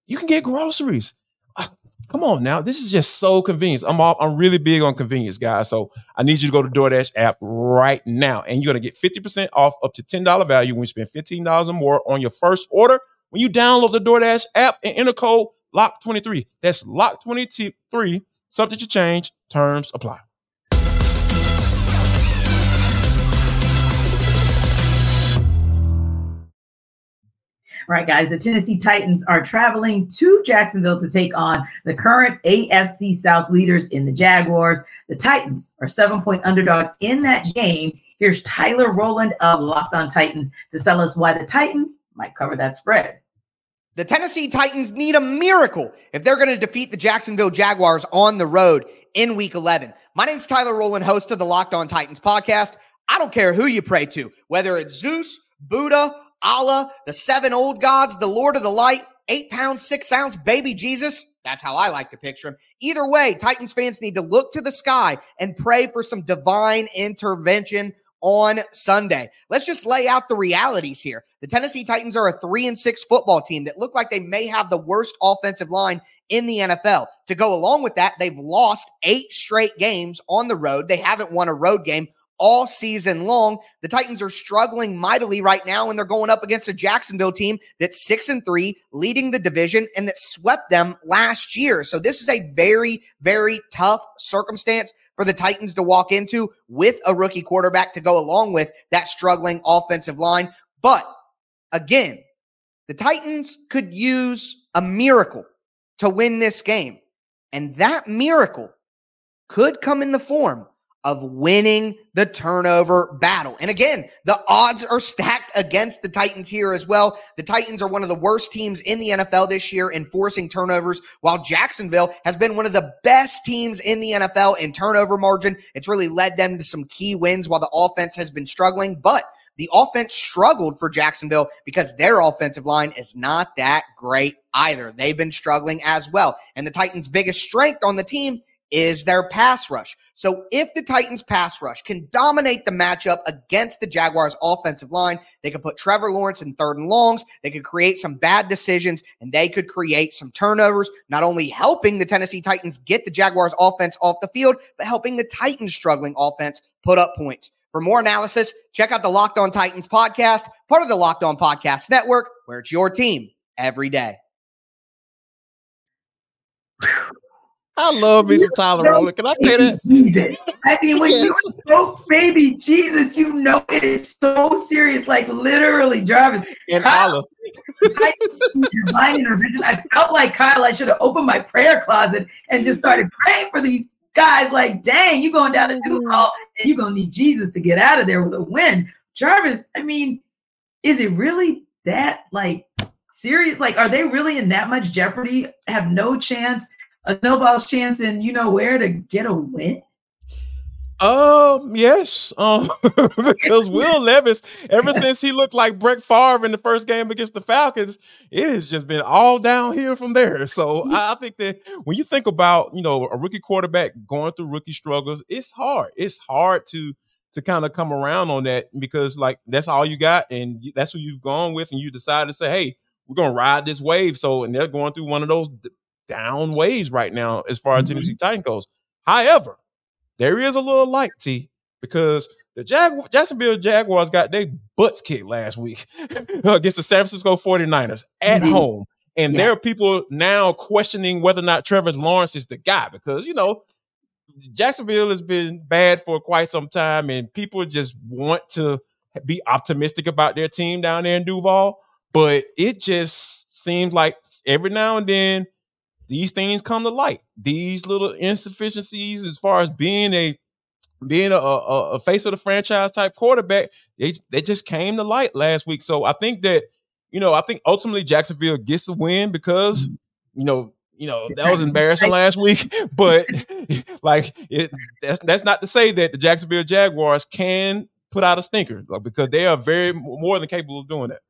you can get groceries. Uh, come on now, this is just so convenient. I'm all, I'm really big on convenience, guys. So I need you to go to DoorDash app right now, and you're gonna get 50% off up to $10 value when you spend $15 or more on your first order. When you download the DoorDash app and enter code Lock 23. That's Lock 23. Subject to change. Terms apply. Right, guys, the Tennessee Titans are traveling to Jacksonville to take on the current AFC South leaders in the Jaguars. The Titans are seven point underdogs in that game. Here's Tyler Rowland of Locked on Titans to tell us why the Titans might cover that spread. The Tennessee Titans need a miracle if they're going to defeat the Jacksonville Jaguars on the road in week 11. My name's Tyler Rowland, host of the Locked On Titans podcast. I don't care who you pray to, whether it's Zeus, Buddha, Allah, the seven old gods, the Lord of the light, eight pounds, six ounce baby Jesus. That's how I like to picture him. Either way, Titans fans need to look to the sky and pray for some divine intervention on Sunday. Let's just lay out the realities here. The Tennessee Titans are a 3 and 6 football team that look like they may have the worst offensive line in the NFL. To go along with that, they've lost 8 straight games on the road. They haven't won a road game all season long. The Titans are struggling mightily right now, and they're going up against a Jacksonville team that's six and three, leading the division, and that swept them last year. So this is a very, very tough circumstance for the Titans to walk into with a rookie quarterback to go along with that struggling offensive line. But again, the Titans could use a miracle to win this game. And that miracle could come in the form of winning the turnover battle. And again, the odds are stacked against the Titans here as well. The Titans are one of the worst teams in the NFL this year in forcing turnovers, while Jacksonville has been one of the best teams in the NFL in turnover margin. It's really led them to some key wins while the offense has been struggling, but the offense struggled for Jacksonville because their offensive line is not that great either. They've been struggling as well. And the Titans' biggest strength on the team is their pass rush. So if the Titans pass rush can dominate the matchup against the Jaguars offensive line, they could put Trevor Lawrence in third and longs, they could create some bad decisions and they could create some turnovers, not only helping the Tennessee Titans get the Jaguars offense off the field, but helping the Titans struggling offense put up points. For more analysis, check out the Locked On Titans podcast, part of the Locked On Podcast Network, where it's your team every day. I love me some Tyler Rowland. Can I say that? Jesus. I mean, when Yes. you spoke baby Jesus, you know it is so serious. Like literally, Jarvis. And Kyle, Olive. divine intervention. I felt like Kyle. I should have opened my prayer closet and just started praying for these guys. Like, dang, you going down to Duval mm-hmm. and you're gonna need Jesus to get out of there with a win. Jarvis, I mean, is it really that like serious? Like, are they really in that much jeopardy? Have no chance, a snowball's chance, in you know where to get a win? Um, yes. Um, because Will Levis, ever since he looked like Brett Favre in the first game against the Falcons, it has just been all downhill from there. So I, think that when you think about, you know, a rookie quarterback going through rookie struggles, it's hard. It's hard to to kind of come around on that because like that's all you got and that's who you've gone with and you decide to say, hey, we're gonna ride this wave. So and they're going through one of those down ways right now as far as Mhm. Tennessee Titan goes. However, there is a little light, T, because the Jag- Jacksonville Jaguars got their butts kicked last week against the San Francisco 49ers at Indeed. home. And there are people now questioning whether or not Trevor Lawrence is the guy because, you know, Jacksonville has been bad for quite some time and people just want to be optimistic about their team down there in Duval. But it just seems like every now and then these things come to light. These little insufficiencies as far as being a being a, a, a face of the franchise type quarterback, they they just came to light last week. So I think that you know I think ultimately Jacksonville gets the win because mm-hmm. you know you know that was embarrassing last week, but like it that's that's not to say that the Jacksonville Jaguars can put out a stinker like, because they are very more than capable of doing that.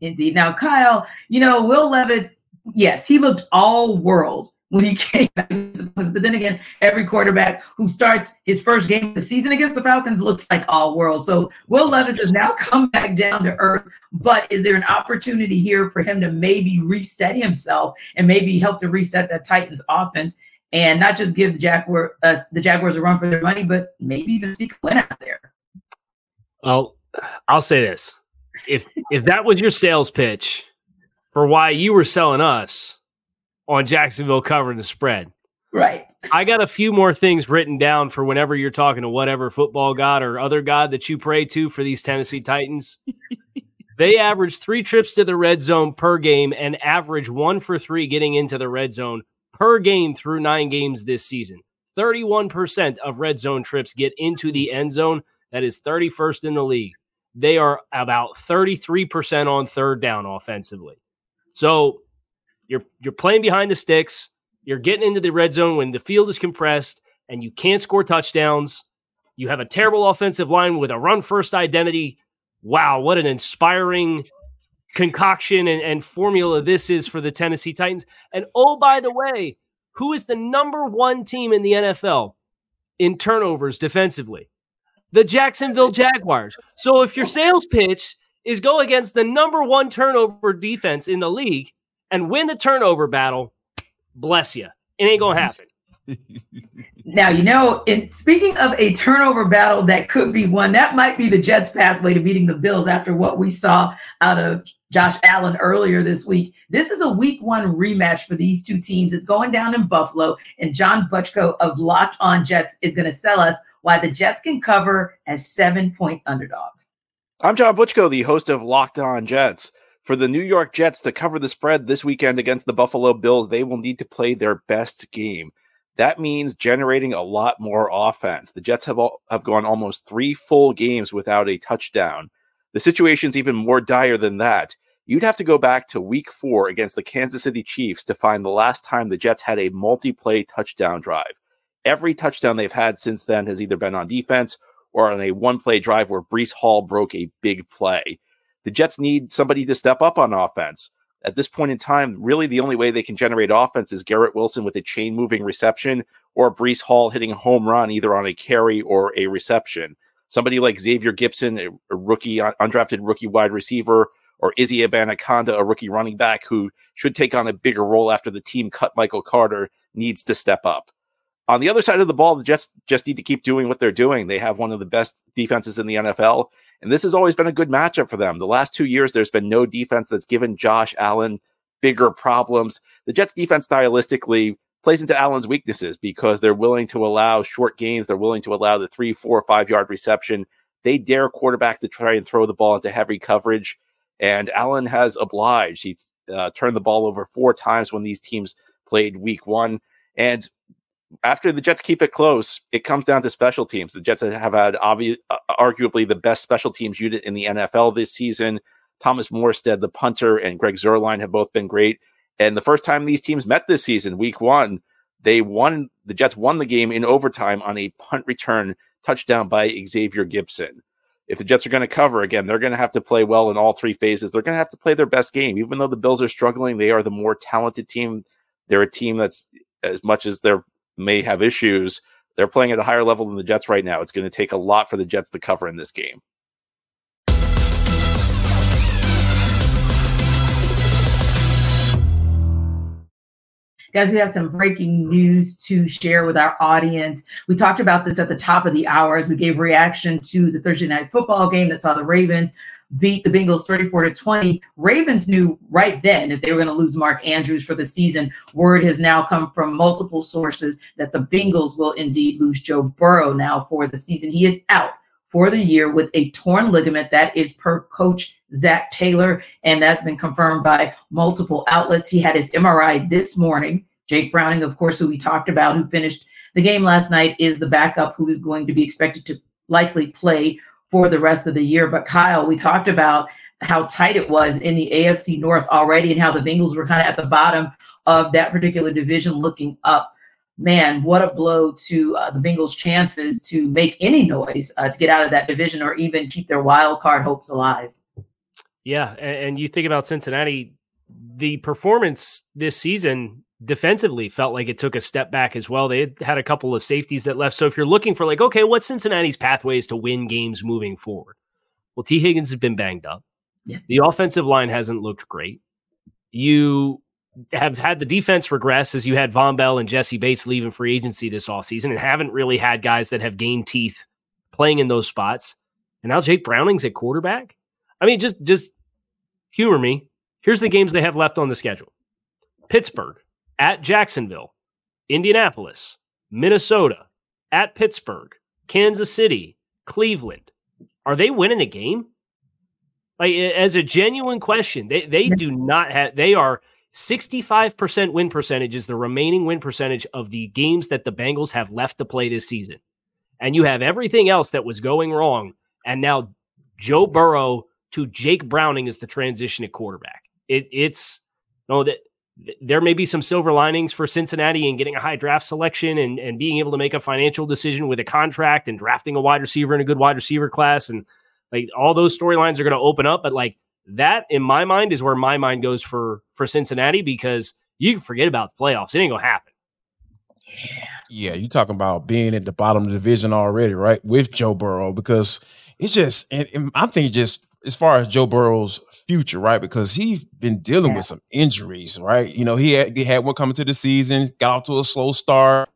Indeed. Now, Kyle, you know, Will Levis, yes, he looked all world when he came back. But then again, every quarterback who starts his first game of the season against the Falcons looks like all world. So Will Levis has now come back down to earth. But is there an opportunity here for him to maybe reset himself and maybe help to reset that Titans offense and not just give the Jaguar uh, the Jaguars a run for their money, but maybe even sneak a win out there? Well, I'll say this: if if that was your sales pitch for why you were selling us on Jacksonville covering the spread, Right. I got a few more things written down for whenever you're talking to whatever football god or other god that you pray to for these Tennessee Titans. they average three trips to the red zone per game and average one for three getting into the red zone per game through nine games this season. 31% of red zone trips get into the end zone. That is 31st in the league. They are about 33% on third down offensively. So you're you're playing behind the sticks. You're getting into the red zone when the field is compressed and you can't score touchdowns. You have a terrible offensive line with a run first identity. Wow, what an inspiring concoction and, and formula this is for the Tennessee Titans. And oh, by the way, who is the number one team in the NFL in turnovers defensively? the Jacksonville Jaguars. So if your sales pitch is go against the number one turnover defense in the league and win the turnover battle, bless you. It ain't gonna happen. Now, you know, in speaking of a turnover battle that could be one, that might be the Jets' pathway to beating the Bills after what we saw out of Josh Allen earlier this week. This is a week one rematch for these two teams. It's going down in Buffalo, and John Butchko of Locked On Jets is going to sell us why the Jets can cover as seven point underdogs. I'm John Butchko, the host of Locked On Jets. For the New York Jets to cover the spread this weekend against the Buffalo Bills, they will need to play their best game. That means generating a lot more offense. The Jets have all, have gone almost three full games without a touchdown. The situation's even more dire than that. You'd have to go back to week four against the Kansas City Chiefs to find the last time the Jets had a multi-play touchdown drive. Every touchdown they've had since then has either been on defense or on a one-play drive where Breece Hall broke a big play. The Jets need somebody to step up on offense. At this point in time, really the only way they can generate offense is Garrett Wilson with a chain moving reception or Breece Hall hitting a home run either on a carry or a reception. Somebody like Xavier Gipson, a rookie, uh, undrafted rookie wide receiver, or Izzy Abanikanda, a rookie running back who should take on a bigger role after the team cut Michael Carter, needs to step up. On the other side of the ball, the Jets just need to keep doing what they're doing. They have one of the best defenses in the NFL, and this has always been a good matchup for them. The last two years, there's been no defense that's given Josh Allen bigger problems. The Jets defense stylistically plays into Allen's weaknesses because they're willing to allow short gains. They're willing to allow the three, four, five yard reception. They dare quarterbacks to try and throw the ball into heavy coverage. And Allen has obliged. He's uh, turned the ball over four times when these teams played week one. And after the Jets keep it close, it comes down to special teams. The Jets have had obvious, uh, arguably the best special teams unit in the NFL this season. Thomas Morstead, the punter, and Greg Zuerlein have both been great. And the first time these teams met this season, week one, they won. The Jets won the game in overtime on a punt return touchdown by Xavier Gipson. If the Jets are going to cover again, they're going to have to play well in all three phases. They're going to have to play their best game. Even though the Bills are struggling, they are the more talented team. They're a team that's as much as they're may have issues. They're playing at a higher level than the Jets right now. It's going to take a lot for the Jets to cover in this game. Guys, we have some breaking news to share with our audience. We talked about this at the top of the hour as we gave reaction to the Thursday night football game that saw the Ravens beat the Bengals 34 to 20. Ravens knew right then that they were going to lose Mark Andrews for the season. Word has now come from multiple sources that the Bengals will indeed lose Joe Burrow now for the season. He is out for the year with a torn ligament. That is per coach Zac Taylor, and that's been confirmed by multiple outlets. He had his MRI this morning. Jake Browning, of course, who we talked about, who finished the game last night, is the backup who is going to be expected to likely play for the rest of the year. But Kyle, we talked about how tight it was in the AFC North already and how the Bengals were kind of at the bottom of that particular division looking up. Man, what a blow to uh, the Bengals' chances to make any noise uh, to get out of that division or even keep their wild card hopes alive. Yeah. And, and you think about Cincinnati, the performance this season defensively felt like it took a step back as well. They had, a couple of safeties that left. So if you're looking for like, okay, what's Cincinnati's pathways to win games moving forward? Well, Tee Higgins has been banged up. Yeah. The offensive line hasn't looked great. You have had the defense regress as you had Vonn Bell and Jessie Bates leaving free agency this offseason and haven't really had guys that have gained teeth playing in those spots. And now Jake Browning's at quarterback. I mean, just just humor me. Here's the games they have left on the schedule. Pittsburgh, at Jacksonville, Indianapolis, Minnesota, at Pittsburgh, Kansas City, Cleveland. Are they winning a game? Like as a genuine question, they they do not have they are 65% win percentage is the remaining win percentage of the games that the Bengals have left to play this season. And you have everything else that was going wrong. And now Joe Burrow to Jake Browning is the transition at quarterback. It, it's no that there may be some silver linings for Cincinnati in getting a high draft selection and, and being able to make a financial decision with a contract and drafting a wide receiver in a good wide receiver class. And like all those storylines are going to open up. But like that, in my mind, is where my mind goes for for Cincinnati because you can forget about the playoffs. It ain't going to happen. Yeah. You talking about being at the bottom of the division already, right? With Joe Burrow, because it's just, and, and I think just as far as Joe Burrow's future, right? Because he's been dealing yeah. with some injuries, right? You know, he had, he had one coming to the season, got off to a slow start.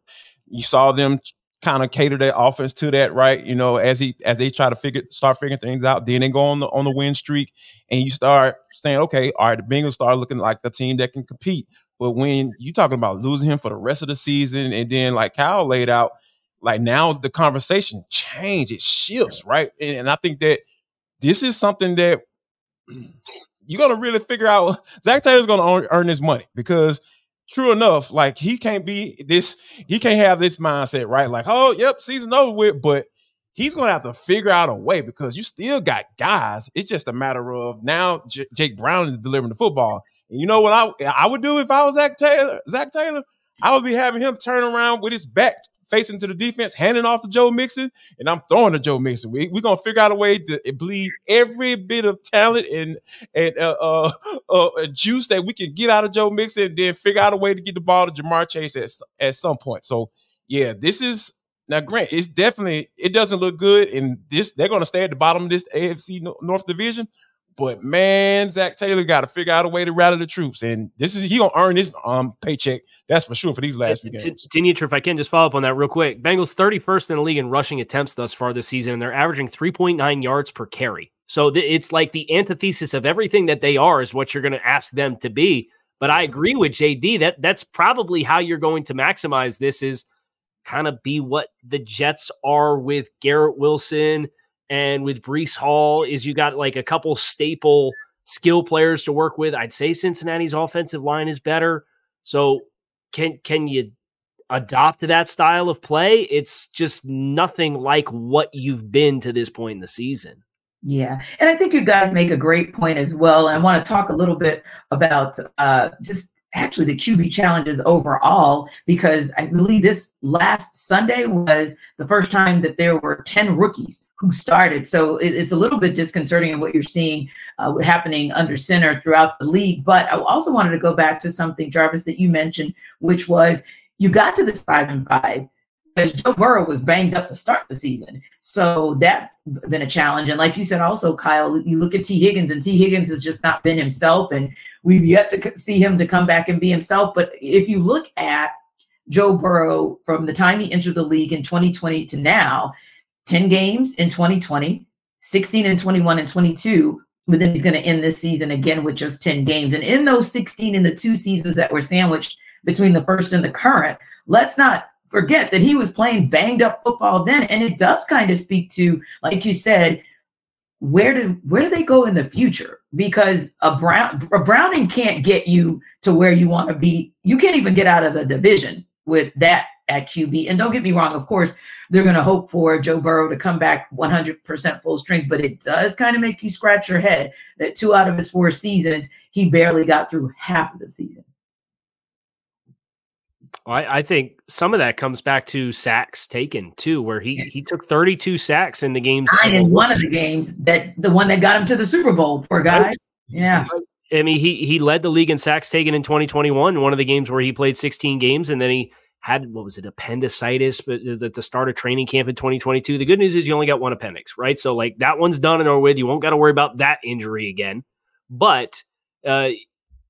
You saw them kind of cater their offense to that, right? You know, as he as they try to figure start figuring things out, then they go on the on the win streak, and you start saying, okay, all right, the Bengals start looking like the team that can compete. But when you're talking about losing him for the rest of the season, and then like Kyle laid out, like now the conversation change, it shifts, right? And, and I think that this is something that you're gonna really figure out. Zac Taylor's gonna earn, his money because true enough, like he can't be this, he can't have this mindset, right? Like, oh, yep, season over with, but he's gonna have to figure out a way because you still got guys. It's just a matter of now J- Jake Brown is delivering the football. And you know what I I would do if I was Zac Taylor? Zac Taylor, I would be having him turn around with his back facing to the defense, handing off to Joe Mixon, and I'm throwing to Joe Mixon. We, we're gonna figure out a way to bleed every bit of talent and and uh, uh, uh, juice that we can get out of Joe Mixon, and then figure out a way to get the ball to Ja'Marr Chase at at some point. So yeah, this is now Grant. It's definitely it doesn't look good, and this they're gonna stay at the bottom of this AFC North Division. But man, Zac Taylor got to figure out a way to rally the troops, and this is he gonna earn his um paycheck. That's for sure for these last few games. Continue, if I can just follow up on that real quick. Bengals 31st in the league in rushing attempts thus far this season, and they're averaging 3.9 yards per carry. So th- it's like the antithesis of everything that they are is what you're going to ask them to be. But I agree with JD that that's probably how you're going to maximize this is kind of be what the Jets are with Garrett Wilson and with Breece Hall is you got like a couple staple skill players to work with. I'd say Cincinnati's offensive line is better. So can can you adopt that style of play? It's just nothing like what you've been to this point in the season. Yeah. And I think you guys make a great point as well. I want to talk a little bit about uh, just actually the QB challenges overall, because I believe this last Sunday was the first time that there were 10 rookies who started. So it's a little bit disconcerting in what you're seeing uh, happening under center throughout the league. But I also wanted to go back to something, Jarvis, that you mentioned, which was you got to this five and five because Joe Burrow was banged up to start the season. So that's been a challenge. And like you said, also, Kyle, you look at Tee Higgins, and Tee Higgins has just not been himself. And we've yet to see him to come back and be himself. But if you look at Joe Burrow from the time he entered the league in 2020 to now, 10 games in 2020, 16 and 21 and 22. But then he's going to end this season again with just 10 games. And in those 16 in the two seasons that were sandwiched between the first and the current, let's not forget that he was playing banged up football then. And it does kind of speak to, like you said, where do where do they go in the future? Because a Brown a Browning can't get you to where you want to be. You can't even get out of the division with that at QB. And don't get me wrong, of course, they're going to hope for Joe Burrow to come back 100% full strength, but it does kind of make you scratch your head that two out of his four seasons, he barely got through half of the season. I, I think some of that comes back to sacks taken too, where he, yes. he took 32 sacks in the games. Nine in one of the games that the one that got him to the Super Bowl, poor guy. Yeah. I mean, he he led the league in sacks taken in 2021, one of the games where he played 16 games, and then he had what was it appendicitis at the start of training camp in 2022 the good news is you only got one appendix right? So like that one's done and over with. You won't got to worry about that injury again. But uh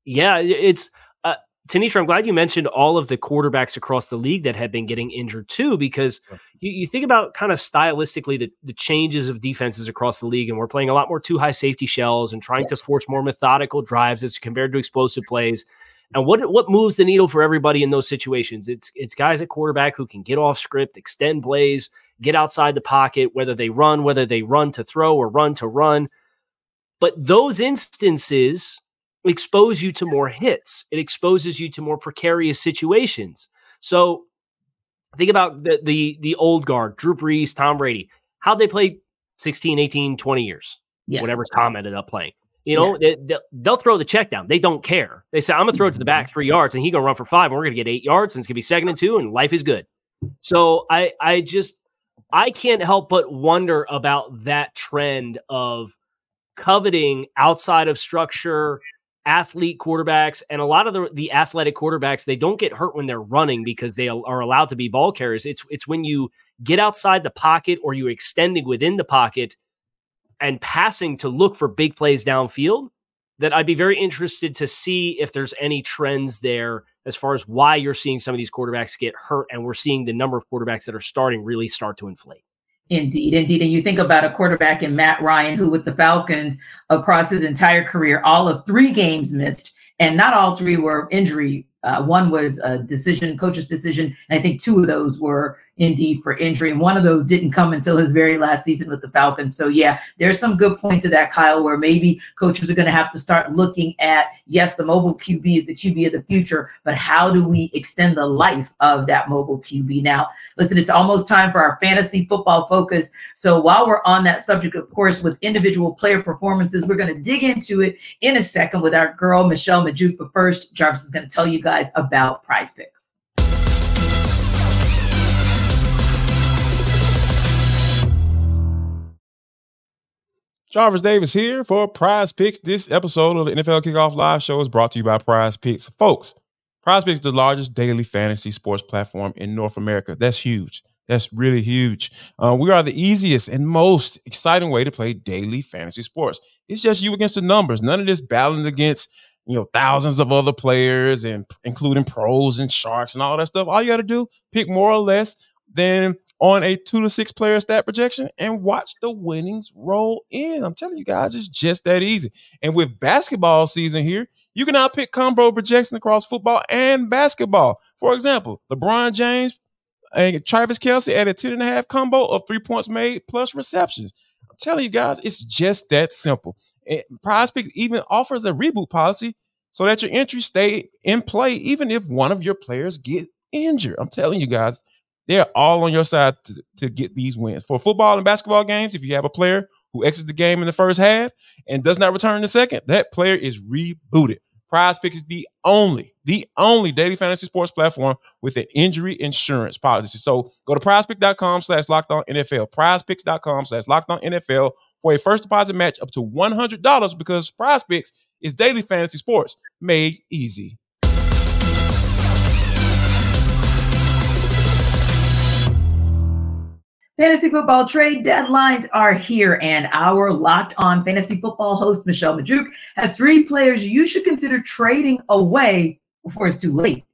yeah it's uh Tenitra i'm glad you mentioned all of the quarterbacks across the league that have been getting injured too because you, you think about kind of stylistically the, the changes of defenses across the league and we're playing a lot more two high safety shells and trying yes. to force more methodical drives as compared to explosive plays and what what moves the needle for everybody in those situations? It's it's guys at quarterback who can get off script, extend plays, get outside the pocket, whether they run, whether they run to throw or run to run. But those instances expose you to more hits. It exposes you to more precarious situations. So think about the the the old guard, Drew Brees, Tom Brady. How'd they play 16, 18, 20 years? Yeah. Whatever Tom ended up playing. You know, yeah. they, will throw the check down. They don't care. They say, I'm going to throw it to the back mm-hmm. three yards and he going to run for five and we're going to get eight yards and it's going to be second and two and life is good. So I, I just, I can't help but wonder about that trend of coveting outside of structure, athlete quarterbacks and a lot of the, the athletic quarterbacks they don't get hurt when they're running because they are allowed to be ball carriers it's it's when you get outside the pocket or you're extending within the pocket and passing to look for big plays downfield that I'd be very interested to see if there's any trends there as far as why you're seeing some of these quarterbacks get hurt and we're seeing the number of quarterbacks that are starting really start to inflate. Indeed, indeed. And you think about a quarterback in Matt Ryan, who with the Falcons across his entire career, all of three games missed, and not all three were injury. Uh, one was a decision, coach's decision, and I think two of those were indeed for injury. And one of those didn't come until his very last season with the Falcons. So, yeah, there's some good points to that, Kyle, where maybe coaches are going to have to start looking at yes, the mobile QB is the QB of the future, but how do we extend the life of that mobile QB? Now, listen, it's almost time for our fantasy football focus. So, while we're on that subject, of course, with individual player performances, we're going to dig into it in a second with our girl, Michelle Magdziuk. But first, Jarvis is going to tell you guys about PrizePicks. Jarvis Davis here for PrizePicks. This episode of the NFL Kickoff Live Show is brought to you by PrizePicks. Folks, PrizePicks is the largest daily fantasy sports platform in North America. That's huge. That's really huge. Uh, we are the easiest and most exciting way to play daily fantasy sports. It's just you against the numbers. None of this battling against you know thousands of other players and including pros and sharks and all that stuff. All you got to do pick more or less than on a two to six player stat projection and watch the winnings roll in. I'm telling you guys, it's just that easy. And with basketball season here, you can now pick combo projection across football and basketball. For example, LeBron James and Travis Kelce at a 10 and a half combo of three points made plus receptions. I'm telling you guys, it's just that simple. And PrizePicks even offers a reboot policy so that your entries stay in play even if one of your players get injured. I'm telling you guys, they're all on your side to, to get these wins. For football and basketball games, if you have a player who exits the game in the first half and does not return in the second, that player is rebooted. PrizePicks is the only, the only daily fantasy sports platform with an injury insurance policy. So go to prizepick.com slash locked on NFL, prizepicks.com slash locked on NFL for a first deposit match up to $100 because PrizePicks is daily fantasy sports made easy. Fantasy football trade deadlines are here, and our locked on fantasy football host, Michelle Magdziuk, has three players you should consider trading away before it's too late.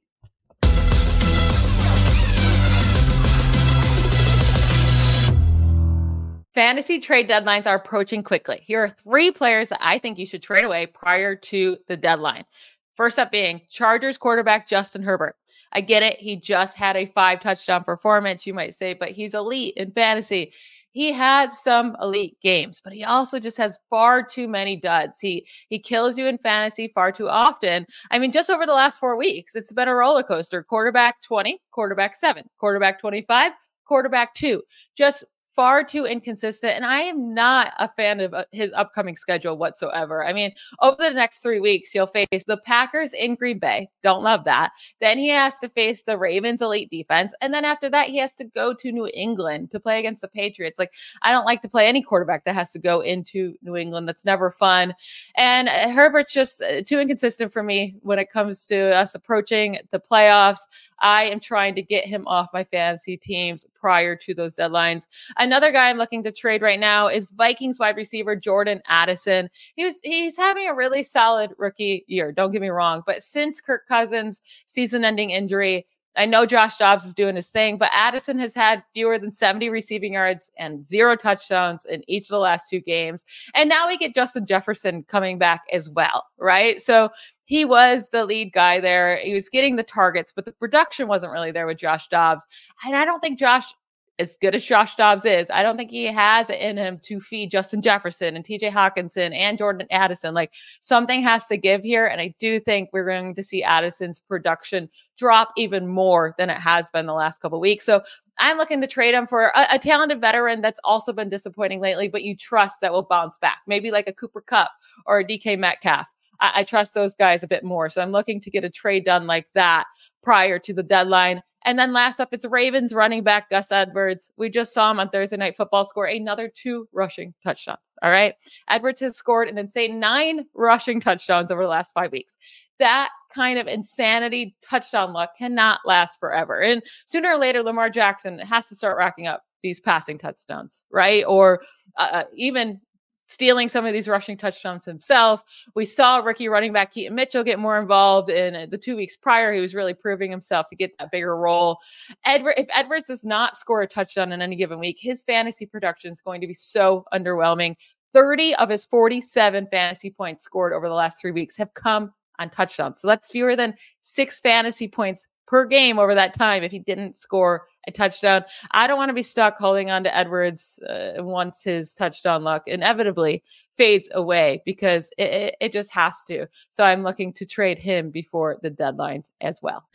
Fantasy trade deadlines are approaching quickly. Here are three players that I think you should trade away prior to the deadline. First up being Chargers quarterback Justin Herbert. I get it. He just had a five touchdown performance, you might say, but he's elite in fantasy. He has some elite games, but he also just has far too many duds. He he kills you in fantasy far too often. I mean, just over the last four weeks, it's been a roller coaster. Quarterback 20, quarterback seven, quarterback 25, quarterback two. Just far too inconsistent. And I am not a fan of uh, his upcoming schedule whatsoever. I mean, over the next three weeks, he'll face the Packers in Green Bay. Don't love that. Then he has to face the Ravens elite defense. And then after that, he has to go to New England to play against the Patriots. Like, I don't like to play any quarterback that has to go into New England. That's never fun. And uh, Herbert's just uh, too inconsistent for me when it comes to us approaching the playoffs. I am trying to get him off my fantasy teams prior to those deadlines. Another guy I'm looking to trade right now is Vikings wide receiver Jordan Addison. He was he's having a really solid rookie year, don't get me wrong, but since Kirk Cousins season-ending injury, I know Josh Dobbs is doing his thing, but Addison has had fewer than 70 receiving yards and zero touchdowns in each of the last two games. And now we get Justin Jefferson coming back as well, right? So he was the lead guy there. He was getting the targets, but the production wasn't really there with Josh Dobbs. And I don't think Josh as good as Josh Dobbs is, I don't think he has it in him to feed Justin Jefferson and TJ Hockenson and Jordan Addison. Like something has to give here. And I do think we're going to see Addison's production drop even more than it has been the last couple weeks. So I'm looking to trade him for a, a, talented veteran that's also been disappointing lately, but you trust that will bounce back. Maybe like a Cooper Kupp or a DK Metcalf. I, I trust those guys a bit more. So I'm looking to get a trade done like that prior to the deadline. And then last up, it's Ravens running back Gus Edwards. We just saw him on Thursday Night Football score another two rushing touchdowns. All right. Edwards has scored an insane nine rushing touchdowns over the last five weeks. That kind of insanity touchdown luck cannot last forever. And sooner or later, Lamar Jackson has to start racking up these passing touchdowns, right? Or uh, uh even stealing some of these rushing touchdowns himself. We saw rookie running back Keaton Mitchell get more involved in uh, the two weeks prior. He was really proving himself to get that bigger role. Edward, if Edwards does not score a touchdown in any given week, his fantasy production is going to be so underwhelming. 30 of his 47 fantasy points scored over the last three weeks have come on touchdowns. So that's fewer than six fantasy points per game over that time if he didn't score a touchdown. I don't want to be stuck holding on to Edwards uh, once his touchdown luck inevitably fades away because it, it, it just has to. So I'm looking to trade him before the deadlines as well.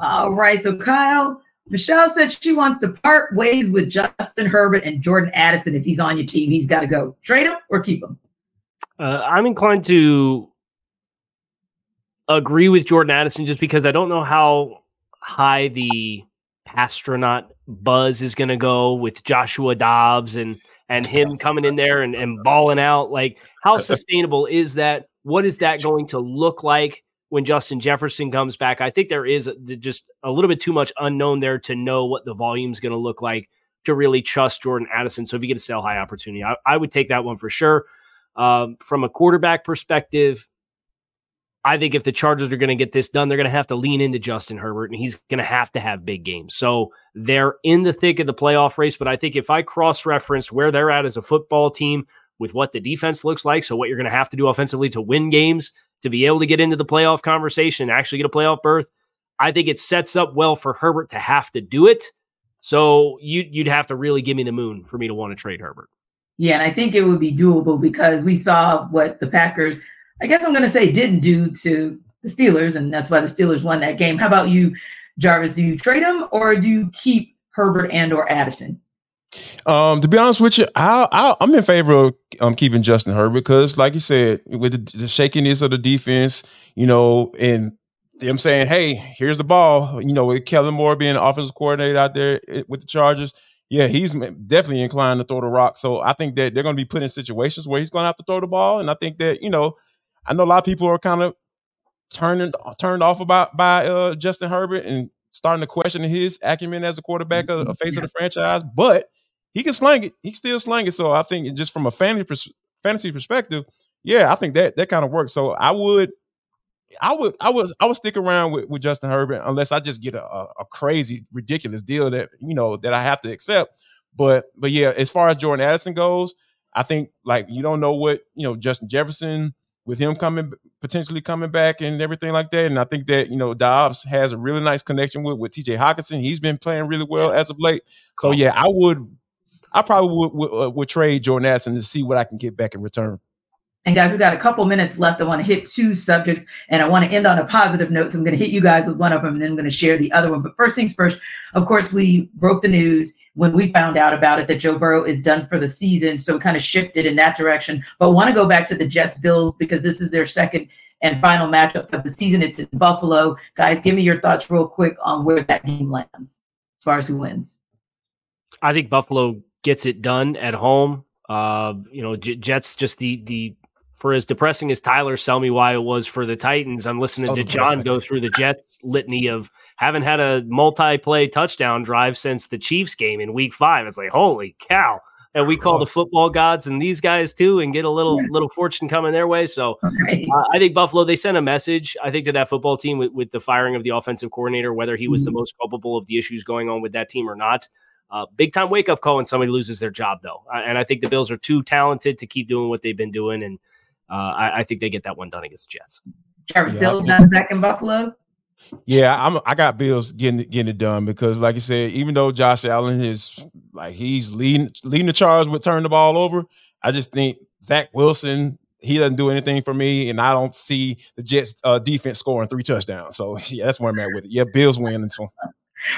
All right. So, Kyle, Michelle said she wants to part ways with Justin Herbert and Jordan Addison. If he's on your team, he's got to go. Trade him or keep him? Uh, I'm inclined to agree with Jordan Addison just because I don't know how high the astronaut buzz is going to go with Joshua Dobbs and and him coming in there and, and balling out. Like, how sustainable is that? What is that going to look like when Justin Jefferson comes back? I think there is just a little bit too much unknown there to know what the volume is going to look like to really trust Jordan Addison. So if you get a sell high opportunity, I, I would take that one for sure. Um, from a quarterback perspective, I think if the Chargers are going to get this done, they're going to have to lean into Justin Herbert and he's going to have to have big games. So they're in the thick of the playoff race. But I think if I cross reference where they're at as a football team with what the defense looks like, so what you're going to have to do offensively to win games, to be able to get into the playoff conversation, actually get a playoff berth, I think it sets up well for Herbert to have to do it. So you, you'd have to really give me the moon for me to want to trade Herbert. Yeah, and I think it would be doable because we saw what the Packers, I guess I'm going to say, didn't do to the Steelers, and that's why the Steelers won that game. How about you, Jarvis? Do you trade him or do you keep Herbert and or Addison? Um, to be honest with you, I, am in favor of um, keeping Justin Herbert because, like you said, with the, the shakiness of the defense, you know, and them saying, "Hey, here's the ball," you know, with Kellen Moore being offensive coordinator out there eh, with the Chargers, yeah, he's definitely inclined to throw the rock. So I think that they're going to be put in situations where he's going to have to throw the ball. And I think that you know, I know a lot of people are kind of turning turned off about by uh, Justin Herbert and starting to question his acumen as a quarterback, a, a face of the franchise. But he can slang it. He can still slang it. So I think just from a fantasy pers- fantasy perspective, yeah, I think that that kind of works. So I would I would I was I would stick around with, with Justin Herbert unless I just get a, a, a, crazy ridiculous deal that you know that I have to accept. But but yeah, as far as Jordan Addison goes, I think like you don't know what you know Justin Jefferson with him coming potentially coming back and everything like that. And I think that you know Dobbs has a really nice connection with with T.J. Hockenson. He's been playing really well as of late. So yeah, I would I probably would, would, uh, would trade Jordan Addison to see what I can get back in return. And guys, we've got a couple minutes left. I want to hit two subjects and I want to end on a positive note. So I'm going to hit you guys with one of them and then I'm going to share the other one. But first things first, of course, we broke the news when we found out about it that Joe Burrow is done for the season. So kind of shifted in that direction. But I want to go back to the Jets Bills because this is their second and final matchup of the season. It's in Buffalo. Guys, give me your thoughts real quick on where that game lands as far as who wins. I think Buffalo gets it done at home. Uh, you know, J- Jets just the the for as depressing as Tyler sell me why it was for the Titans, I'm listening so to John go through the Jets litany of haven't had a multi-play touchdown drive since the Chiefs game in week five. It's like, holy cow. And we call the football gods and these guys too, and get a little yeah. little fortune coming their way. So uh, I think Buffalo they sent a message. I think to that football team with, with the firing of the offensive coordinator, whether he was mm-hmm. the most culpable of the issues going on with that team or not. Uh, big time wake up call when somebody loses their job, though. And I think the Bills are too talented to keep doing what they've been doing. And uh, I, I, think they get that one done against the Jets. Travis yeah, Bills not back in Buffalo. Yeah, I'm. I got Bills getting getting it done because, like you said, even though Josh Allen is like he's leading leading the charge with turning the ball over, I just think Zach Wilson he doesn't do anything for me, and I don't see the Jets uh, defense scoring three touchdowns. So yeah, that's where I'm at with it. Yeah, Bills win this one.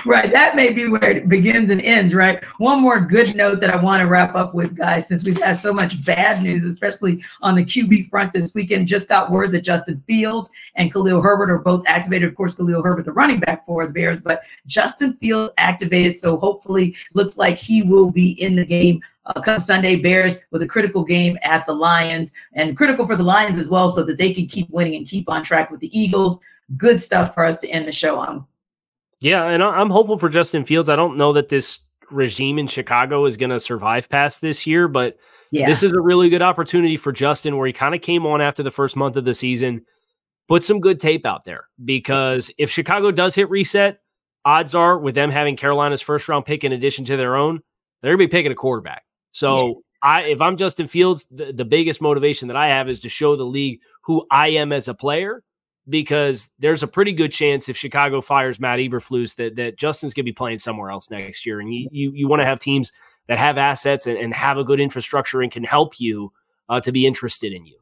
Right. That may be where it begins and ends, right? One more good note that I want to wrap up with, guys, since we've had so much bad news, especially on the QB front this weekend. Just got word that Justin Fields and Khalil Herbert are both activated. Of course, Khalil Herbert, the running back for the Bears, but Justin Fields activated. So hopefully, looks like he will be in the game uh, come Sunday. Bears with a critical game at the Lions and critical for the Lions as well, so that they can keep winning and keep on track with the Eagles. Good stuff for us to end the show on. Yeah, and I'm hopeful for Justin Fields. I don't know that this regime in Chicago is going to survive past this year, but yeah. this is a really good opportunity for Justin where he kind of came on after the first month of the season, put some good tape out there because if Chicago does hit reset, odds are with them having Carolina's first round pick in addition to their own, they're going to be picking a quarterback. So yeah. I, if I'm Justin Fields, the, the biggest motivation that I have is to show the league who I am as a player because there's a pretty good chance if Chicago fires Matt Eberflus that that Justin's going to be playing somewhere else next year. And you you, you want to have teams that have assets and, and, have a good infrastructure and can help you uh, to be interested in you.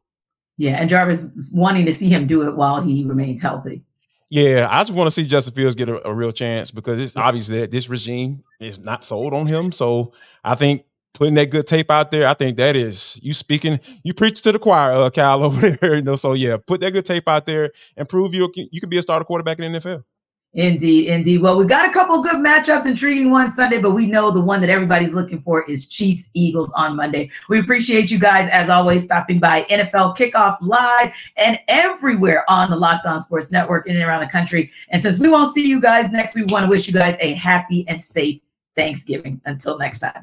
Yeah, and Jarvis wanting to see him do it while he remains healthy. Yeah, I just want to see Justin Fields get a, a real chance because it's obvious that this regime is not sold on him. So I think putting that good tape out there, I think that is you speaking, you preach to the choir, uh, Kyle over there. You know, so yeah, put that good tape out there and prove you you can be a starter quarterback in the NFL. Indeed, indeed. Well, we've got a couple of good matchups, intriguing ones Sunday, but we know the one that everybody's looking for is Chiefs Eagles on Monday. We appreciate you guys, as always, stopping by NFL Kickoff Live and everywhere on the Locked On Sports Network in and around the country. And since we won't see you guys next, we want to wish you guys a happy and safe Thanksgiving. Until next time.